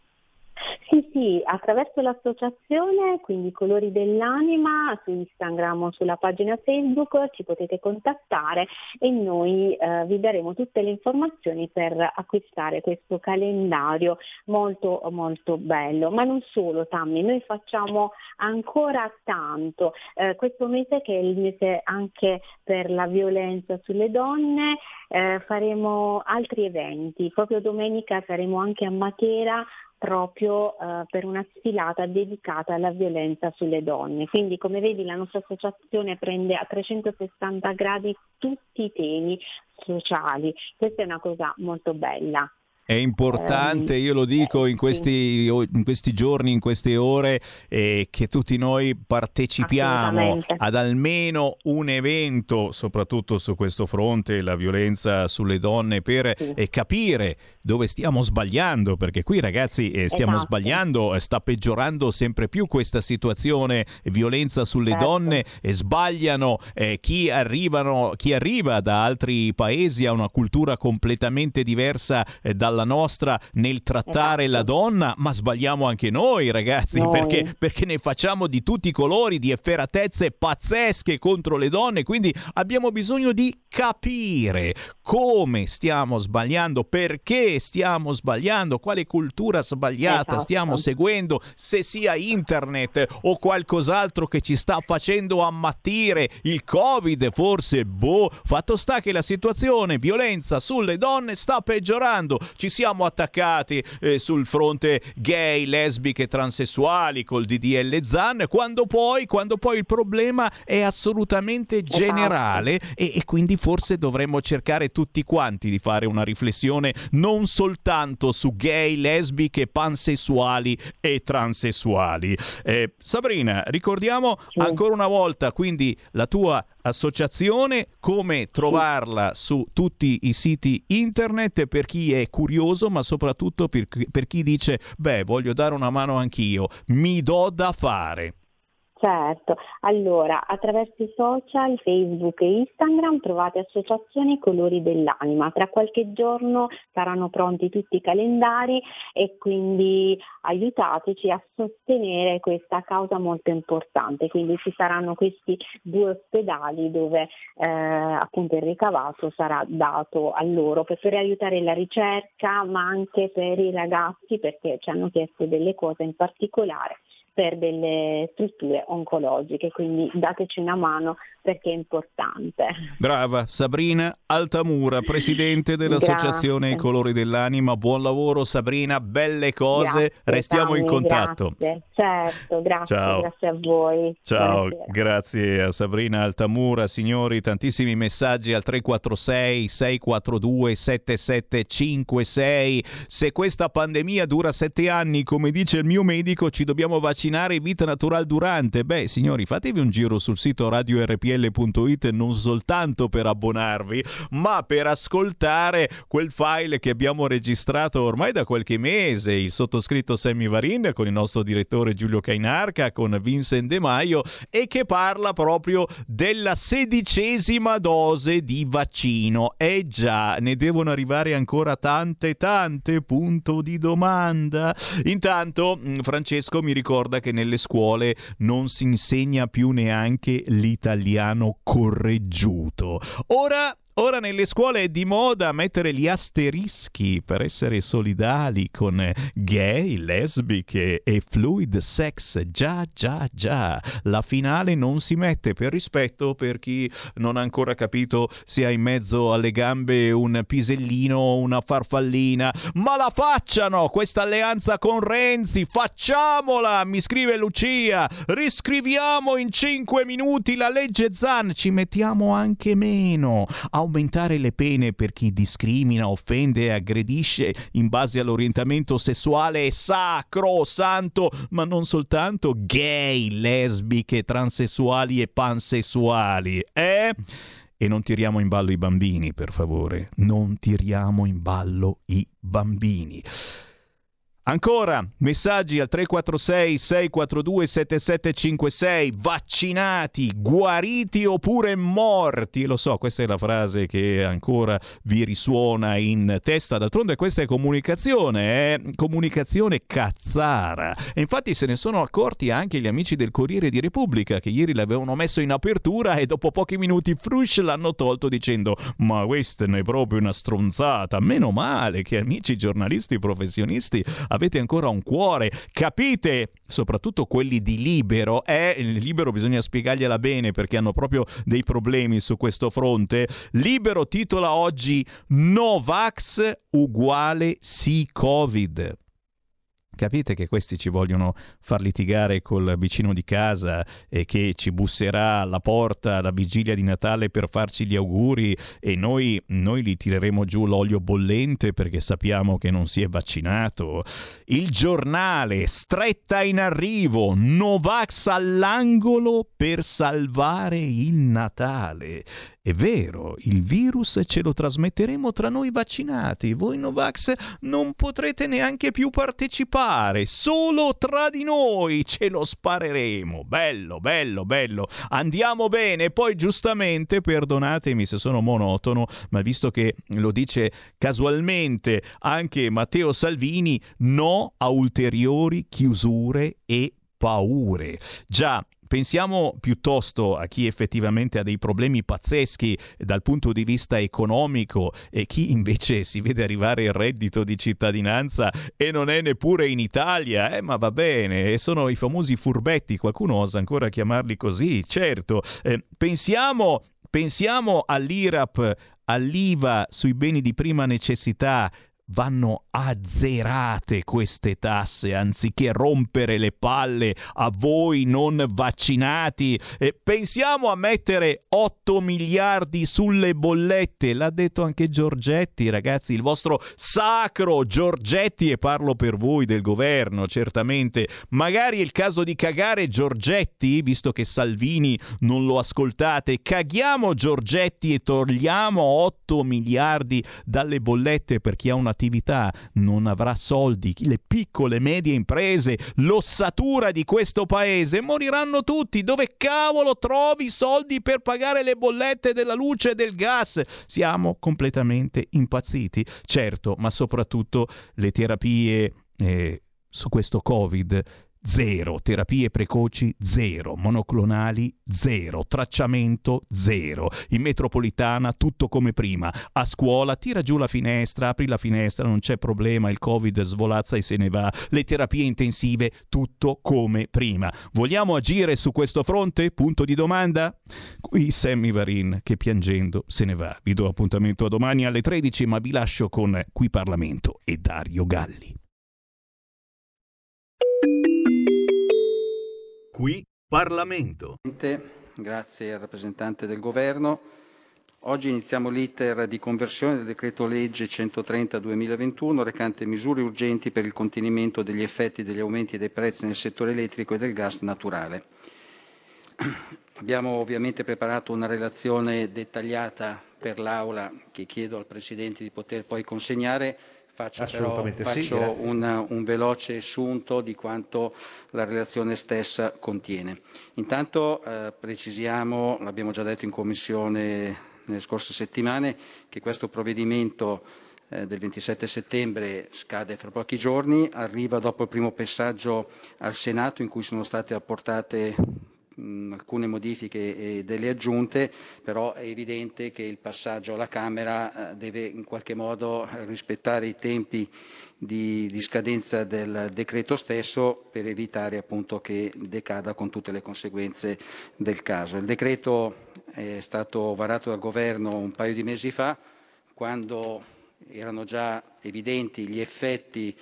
Sì, sì, attraverso l'associazione, quindi Colori dell'Anima, su Instagram o sulla pagina Facebook ci potete contattare e noi eh, vi daremo tutte le informazioni per acquistare questo calendario molto molto bello. Ma non solo Tammy, noi facciamo ancora tanto. Eh, questo mese che è il mese anche per la violenza sulle donne, eh, faremo altri eventi. Proprio domenica saremo anche a Matera proprio eh, per una sfilata dedicata alla violenza sulle donne. Quindi come vedi la nostra associazione prende a 360 gradi tutti i temi sociali. Questa è una cosa molto bella. È importante, io lo dico in questi, in questi giorni, in queste ore, eh, che tutti noi partecipiamo ad almeno un evento, soprattutto su questo fronte, la violenza sulle donne, per eh, capire dove stiamo sbagliando, perché qui ragazzi eh, stiamo Esatto. sbagliando, eh, sta peggiorando sempre più questa situazione, violenza sulle Certo. donne, sbagliano eh, chi, arrivano, chi arriva da altri paesi ha una cultura completamente diversa eh, dalla nostra nel trattare la donna, ma sbagliamo anche noi ragazzi, Noi. perché, perché ne facciamo di tutti i colori, di efferatezze pazzesche contro le donne, quindi abbiamo bisogno di capire come stiamo sbagliando, perché stiamo sbagliando, quale cultura sbagliata Esatto. stiamo seguendo, se sia internet o qualcos'altro che ci sta facendo ammattire, il covid forse, boh, fatto sta che la situazione violenza sulle donne sta peggiorando, ci siamo attaccati eh, sul fronte gay, lesbiche, transessuali col DDL Zan, quando poi, quando poi il problema è assolutamente generale e, e quindi forse dovremmo cercare tutti quanti di fare una riflessione non soltanto su gay, lesbiche, pansessuali e transessuali. Eh, Sabrina, ricordiamo ancora una volta quindi la tua associazione, come trovarla su tutti i siti internet per chi è curioso, ma soprattutto per, per chi dice, beh, voglio dare una mano anch'io, mi do da fare. Certo, allora attraverso i social, Facebook e Instagram trovate associazioni Colori dell'Anima. Tra qualche giorno saranno pronti tutti i calendari e quindi aiutateci a sostenere questa causa molto importante. Quindi ci saranno questi due ospedali dove eh, appunto il ricavato sarà dato a loro per, per aiutare la ricerca ma anche per i ragazzi perché ci hanno chiesto delle cose in particolare per delle strutture oncologiche, quindi dateci una mano perché è importante. Brava, Sabrina Altamura, presidente dell'Associazione. I Colori dell'Anima. Buon lavoro Sabrina, belle cose, Grazie, restiamo in Tammy, contatto. Grazie, certo, grazie, Ciao. grazie a voi. Ciao, Buonasera. grazie a Sabrina Altamura, signori, tantissimi messaggi al 346 642 7756. Se questa pandemia dura sette anni, come dice il mio medico, ci dobbiamo vaccinare vita natural durante. Beh, signori, fatevi un giro sul sito radiorpl.it non soltanto per abbonarvi, ma per ascoltare quel file che abbiamo registrato ormai da qualche mese, il sottoscritto Sammy Varin con il nostro direttore Giulio Cainarca, con Vincent De Maio e che parla proprio della sedicesima dose di vaccino. Eh già, ne devono arrivare ancora tante tante, punto di domanda. Intanto mh, Francesco mi ricorda che nelle scuole non si insegna più neanche l'italiano correggiuto. Ora Ora nelle scuole è di moda mettere gli asterischi per essere solidali con gay, lesbiche e fluid sex. Già, già, già. La finale non si mette per rispetto per chi non ha ancora capito se ha in mezzo alle gambe un pisellino o una farfallina. Ma la facciano questa alleanza con Renzi, facciamola, mi scrive Lucia. Riscriviamo in 5 minuti la legge Zan, ci mettiamo anche meno. Aumentare le pene per chi discrimina, offende e aggredisce in base all'orientamento sessuale è sacro, santo, ma non soltanto gay, lesbiche, transessuali e pansessuali, eh? E non tiriamo in ballo i bambini, per favore. Non tiriamo in ballo i bambini. Ancora, messaggi al 346 642 7756, vaccinati, guariti oppure morti. Lo so, questa è la frase che ancora vi risuona in testa. D'altronde questa è comunicazione, è comunicazione cazzara. E infatti se ne sono accorti anche gli amici del Corriere di Repubblica che ieri l'avevano messo in apertura e dopo pochi minuti frush l'hanno tolto dicendo "Ma questa è proprio una stronzata". Meno male che amici giornalisti professionisti avete ancora un cuore, capite? Soprattutto quelli di Libero, eh, Libero bisogna spiegargliela bene perché hanno proprio dei problemi su questo fronte. Libero titola oggi Novax uguale sì Covid. Capite che questi ci vogliono far litigare col vicino di casa e che ci busserà alla porta alla vigilia di Natale per farci gli auguri e noi, noi gli tireremo giù l'olio bollente perché sappiamo che non si è vaccinato. Il giornale, stretta in arrivo, Novax all'angolo per salvare il Natale. È vero, il virus ce lo trasmetteremo tra noi vaccinati. Voi Novax non potrete neanche più partecipare. Solo tra di noi ce lo spareremo. Bello, bello, bello. Andiamo bene. Poi giustamente, perdonatemi se sono monotono, ma visto che lo dice casualmente anche Matteo Salvini, no a ulteriori chiusure e paure. Già, Pensiamo piuttosto a chi effettivamente ha dei problemi pazzeschi dal punto di vista economico e chi invece si vede arrivare il reddito di cittadinanza e non è neppure in Italia, eh, ma va bene, sono i famosi furbetti, qualcuno osa ancora chiamarli così, certo. Eh, pensiamo, pensiamo all'IRAP, all'IVA sui beni di prima necessità, vanno azzerate queste tasse anziché rompere le palle a voi non vaccinati. E pensiamo a mettere 8 miliardi sulle bollette, l'ha detto anche Giorgetti, ragazzi, il vostro sacro Giorgetti e parlo per voi del governo, certamente. Magari è il caso di cagare Giorgetti, visto che Salvini non lo ascoltate. Caghiamo Giorgetti e togliamo 8 miliardi dalle bollette per chi ha un'attività non avrà soldi, le piccole e medie imprese, l'ossatura di questo paese, moriranno tutti. Dove cavolo trovi soldi per pagare le bollette della luce e del gas? Siamo completamente impazziti. Certo, ma soprattutto le terapie eh, su questo Covid zero, terapie precoci zero, monoclonali zero, tracciamento zero, in metropolitana tutto come prima, a scuola tira giù la finestra, apri la finestra, non c'è problema, il covid svolazza e se ne va, le terapie intensive tutto come prima. Vogliamo agire su questo fronte? Punto di domanda? Qui Sammy Varin che piangendo se ne va. Vi do appuntamento a domani alle 13 ma vi lascio con Qui Parlamento e Dario Galli. Qui Parlamento. Grazie al rappresentante del Governo. Oggi iniziamo l'iter di conversione del decreto legge 130-2021 recante misure urgenti per il contenimento degli effetti degli aumenti dei prezzi nel settore elettrico e del gas naturale. Abbiamo ovviamente preparato una relazione dettagliata per l'Aula che chiedo al Presidente di poter poi consegnare. Faccio però sì, faccio grazie. un, un veloce assunto di quanto la relazione stessa contiene. Intanto eh, precisiamo, l'abbiamo già detto in Commissione nelle scorse settimane, che questo provvedimento eh, del 27 settembre scade fra pochi giorni, arriva dopo il primo passaggio al Senato in cui sono state apportate mh, alcune modifiche e delle aggiunte, però è evidente che il passaggio alla Camera eh, deve in qualche modo rispettare i tempi di, di scadenza del decreto stesso per evitare appunto che decada con tutte le conseguenze del caso. Il decreto è stato varato dal Governo un paio di mesi fa, quando erano già evidenti gli effetti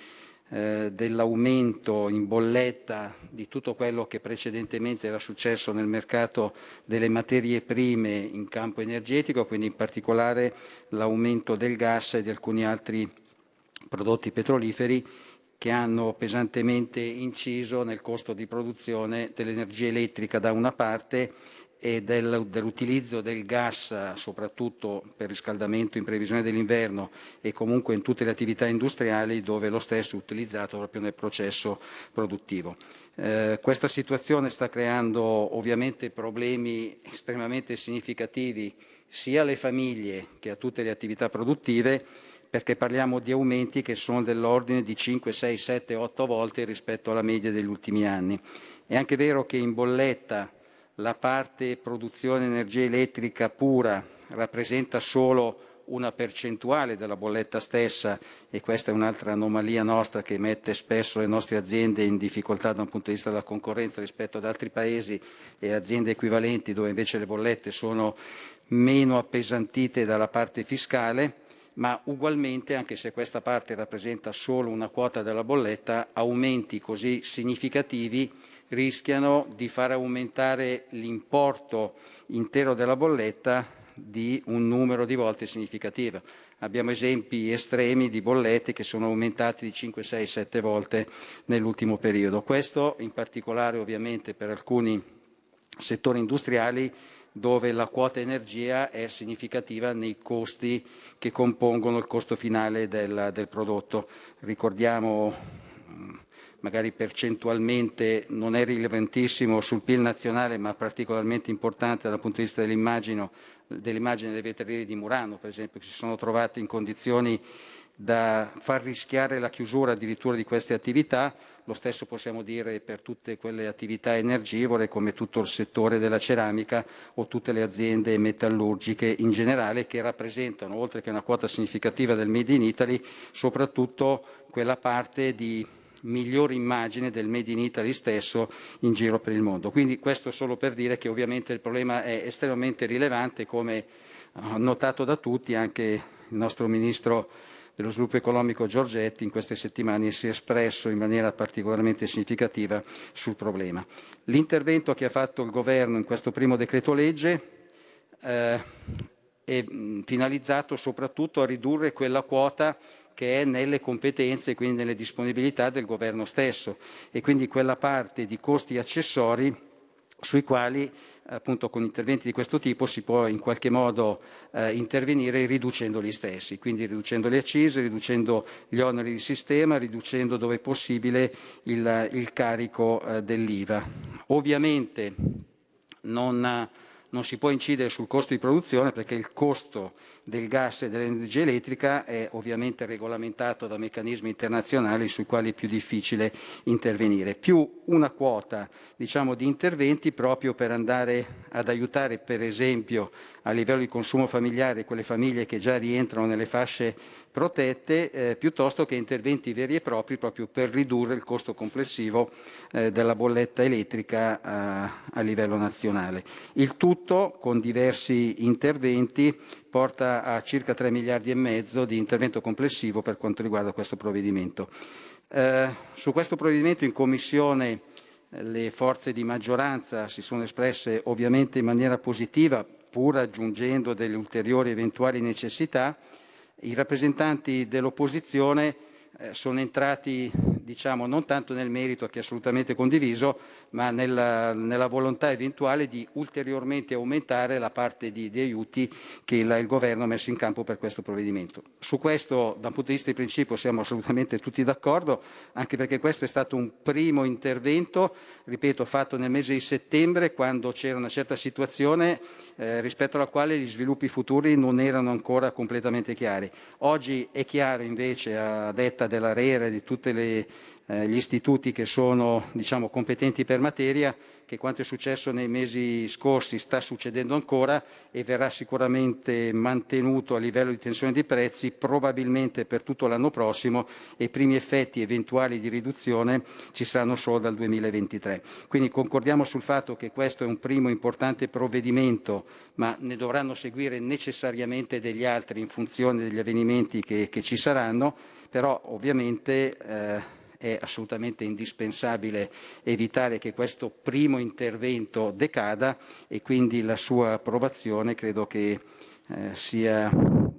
eh, dell'aumento in bolletta di tutto quello che precedentemente era successo nel mercato delle materie prime in campo energetico, quindi in particolare l'aumento del gas e di alcuni altri prodotti petroliferi che hanno pesantemente inciso nel costo di produzione dell'energia elettrica da una parte e del- dell'utilizzo del gas, soprattutto per riscaldamento in previsione dell'inverno e comunque in tutte le attività industriali dove lo stesso è utilizzato proprio nel processo produttivo. Eh, questa situazione sta creando ovviamente problemi estremamente significativi sia alle famiglie che a tutte le attività produttive perché parliamo di aumenti che sono dell'ordine di 5, 6, 7, 8 volte rispetto alla media degli ultimi anni. È anche vero che in bolletta la parte produzione energia elettrica pura rappresenta solo una percentuale della bolletta stessa e questa è un'altra anomalia nostra che mette spesso le nostre aziende in difficoltà da un punto di vista della concorrenza rispetto ad altri paesi e aziende equivalenti dove invece le bollette sono meno appesantite dalla parte fiscale ma ugualmente, anche se questa parte rappresenta solo una quota della bolletta, aumenti così significativi rischiano di far aumentare l'importo intero della bolletta di un numero di volte significativo. Abbiamo esempi estremi di bollette che sono aumentate di 5, 6, 7 volte nell'ultimo periodo. Questo in particolare ovviamente per alcuni settori industriali dove la quota energia è significativa nei costi che compongono il costo finale del, del prodotto. Ricordiamo mh, magari percentualmente non è rilevantissimo sul PIL nazionale, ma particolarmente importante dal punto di vista dell'immagine, dell'immagine dei vetterieri di Murano, per esempio, che si sono trovati in condizioni da far rischiare la chiusura addirittura di queste attività, lo stesso possiamo dire per tutte quelle attività energivore come tutto il settore della ceramica o tutte le aziende metallurgiche in generale che rappresentano, oltre che una quota significativa del Made in Italy, soprattutto quella parte di migliore immagine del Made in Italy stesso in giro per il mondo. Quindi questo solo per dire che ovviamente il problema è estremamente rilevante come notato da tutti anche il nostro Ministro dello sviluppo economico Giorgetti in queste settimane si è espresso in maniera particolarmente significativa sul problema. L'intervento che ha fatto il Governo in questo primo decreto legge eh, è finalizzato soprattutto a ridurre quella quota che è nelle competenze e quindi nelle disponibilità del governo stesso e quindi quella parte di costi accessori sui quali appunto con interventi di questo tipo si può in qualche modo eh, intervenire riducendo gli stessi, quindi riducendo le accise, riducendo gli oneri di sistema, riducendo dove possibile il, il carico eh, dell'IVA. Ovviamente non, non si può incidere sul costo di produzione perché il costo del gas e dell'energia elettrica è ovviamente regolamentato da meccanismi internazionali sui quali è più difficile intervenire, più una quota diciamo, di interventi proprio per andare ad aiutare per esempio a livello di consumo familiare quelle famiglie che già rientrano nelle fasce protette eh, piuttosto che interventi veri e propri proprio per ridurre il costo complessivo eh, della bolletta elettrica a, a livello nazionale. Il tutto con diversi interventi porta a circa 3 miliardi e mezzo di intervento complessivo per quanto riguarda questo provvedimento. Eh, su questo provvedimento in Commissione eh, le forze di maggioranza si sono espresse ovviamente in maniera positiva, pur aggiungendo delle ulteriori eventuali necessità. I rappresentanti dell'opposizione eh, sono entrati diciamo, non tanto nel merito che è assolutamente condiviso, ma nella, nella volontà eventuale di ulteriormente aumentare la parte di, di aiuti che il, il, Governo ha messo in campo per questo provvedimento. Su questo, da un punto di vista di principio, siamo assolutamente tutti d'accordo, anche perché questo è stato un primo intervento, ripeto, fatto nel mese di settembre, quando c'era una certa situazione eh, rispetto alla quale gli sviluppi futuri non erano ancora completamente chiari. Oggi è chiaro invece, a detta della RERA e di tutti eh, gli istituti che sono diciamo, competenti per materia, che quanto è successo nei mesi scorsi sta succedendo ancora e verrà sicuramente mantenuto a livello di tensione dei prezzi probabilmente per tutto l'anno prossimo e i primi effetti eventuali di riduzione ci saranno solo dal 2023. Quindi concordiamo sul fatto che questo è un primo importante provvedimento, ma ne dovranno seguire necessariamente degli altri in funzione degli avvenimenti che, che ci saranno, però ovviamente eh, è assolutamente indispensabile evitare che questo primo intervento decada e quindi la sua approvazione credo che eh, sia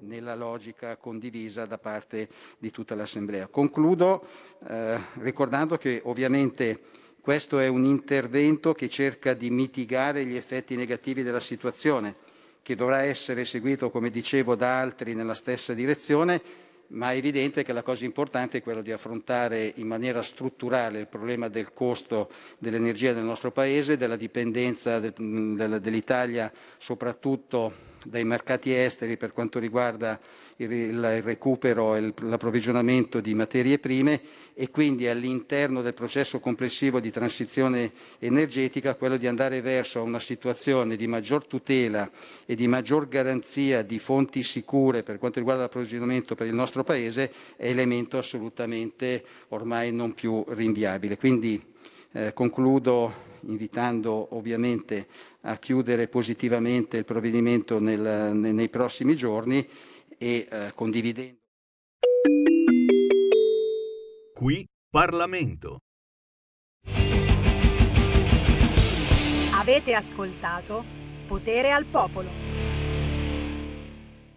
nella logica condivisa da parte di tutta l'Assemblea. Concludo eh, ricordando che ovviamente Questo è un intervento che cerca di mitigare gli effetti negativi della situazione, che dovrà essere seguito, come dicevo, da altri nella stessa direzione, ma è evidente che la cosa importante è quella di affrontare in maniera strutturale il problema del costo dell'energia nel nostro Paese, della dipendenza del- del- dell'Italia soprattutto dai mercati esteri per quanto riguarda il, recupero e l'approvvigionamento di materie prime e quindi all'interno del processo complessivo di transizione energetica quello di andare verso una situazione di maggior tutela e di maggior garanzia di fonti sicure per quanto riguarda l'approvvigionamento per il nostro Paese è elemento assolutamente ormai non più rinviabile. Quindi eh, concludo invitando ovviamente a chiudere positivamente il provvedimento nel- nei prossimi giorni e eh, condividendo. Qui Parlamento. Avete ascoltato Potere al Popolo.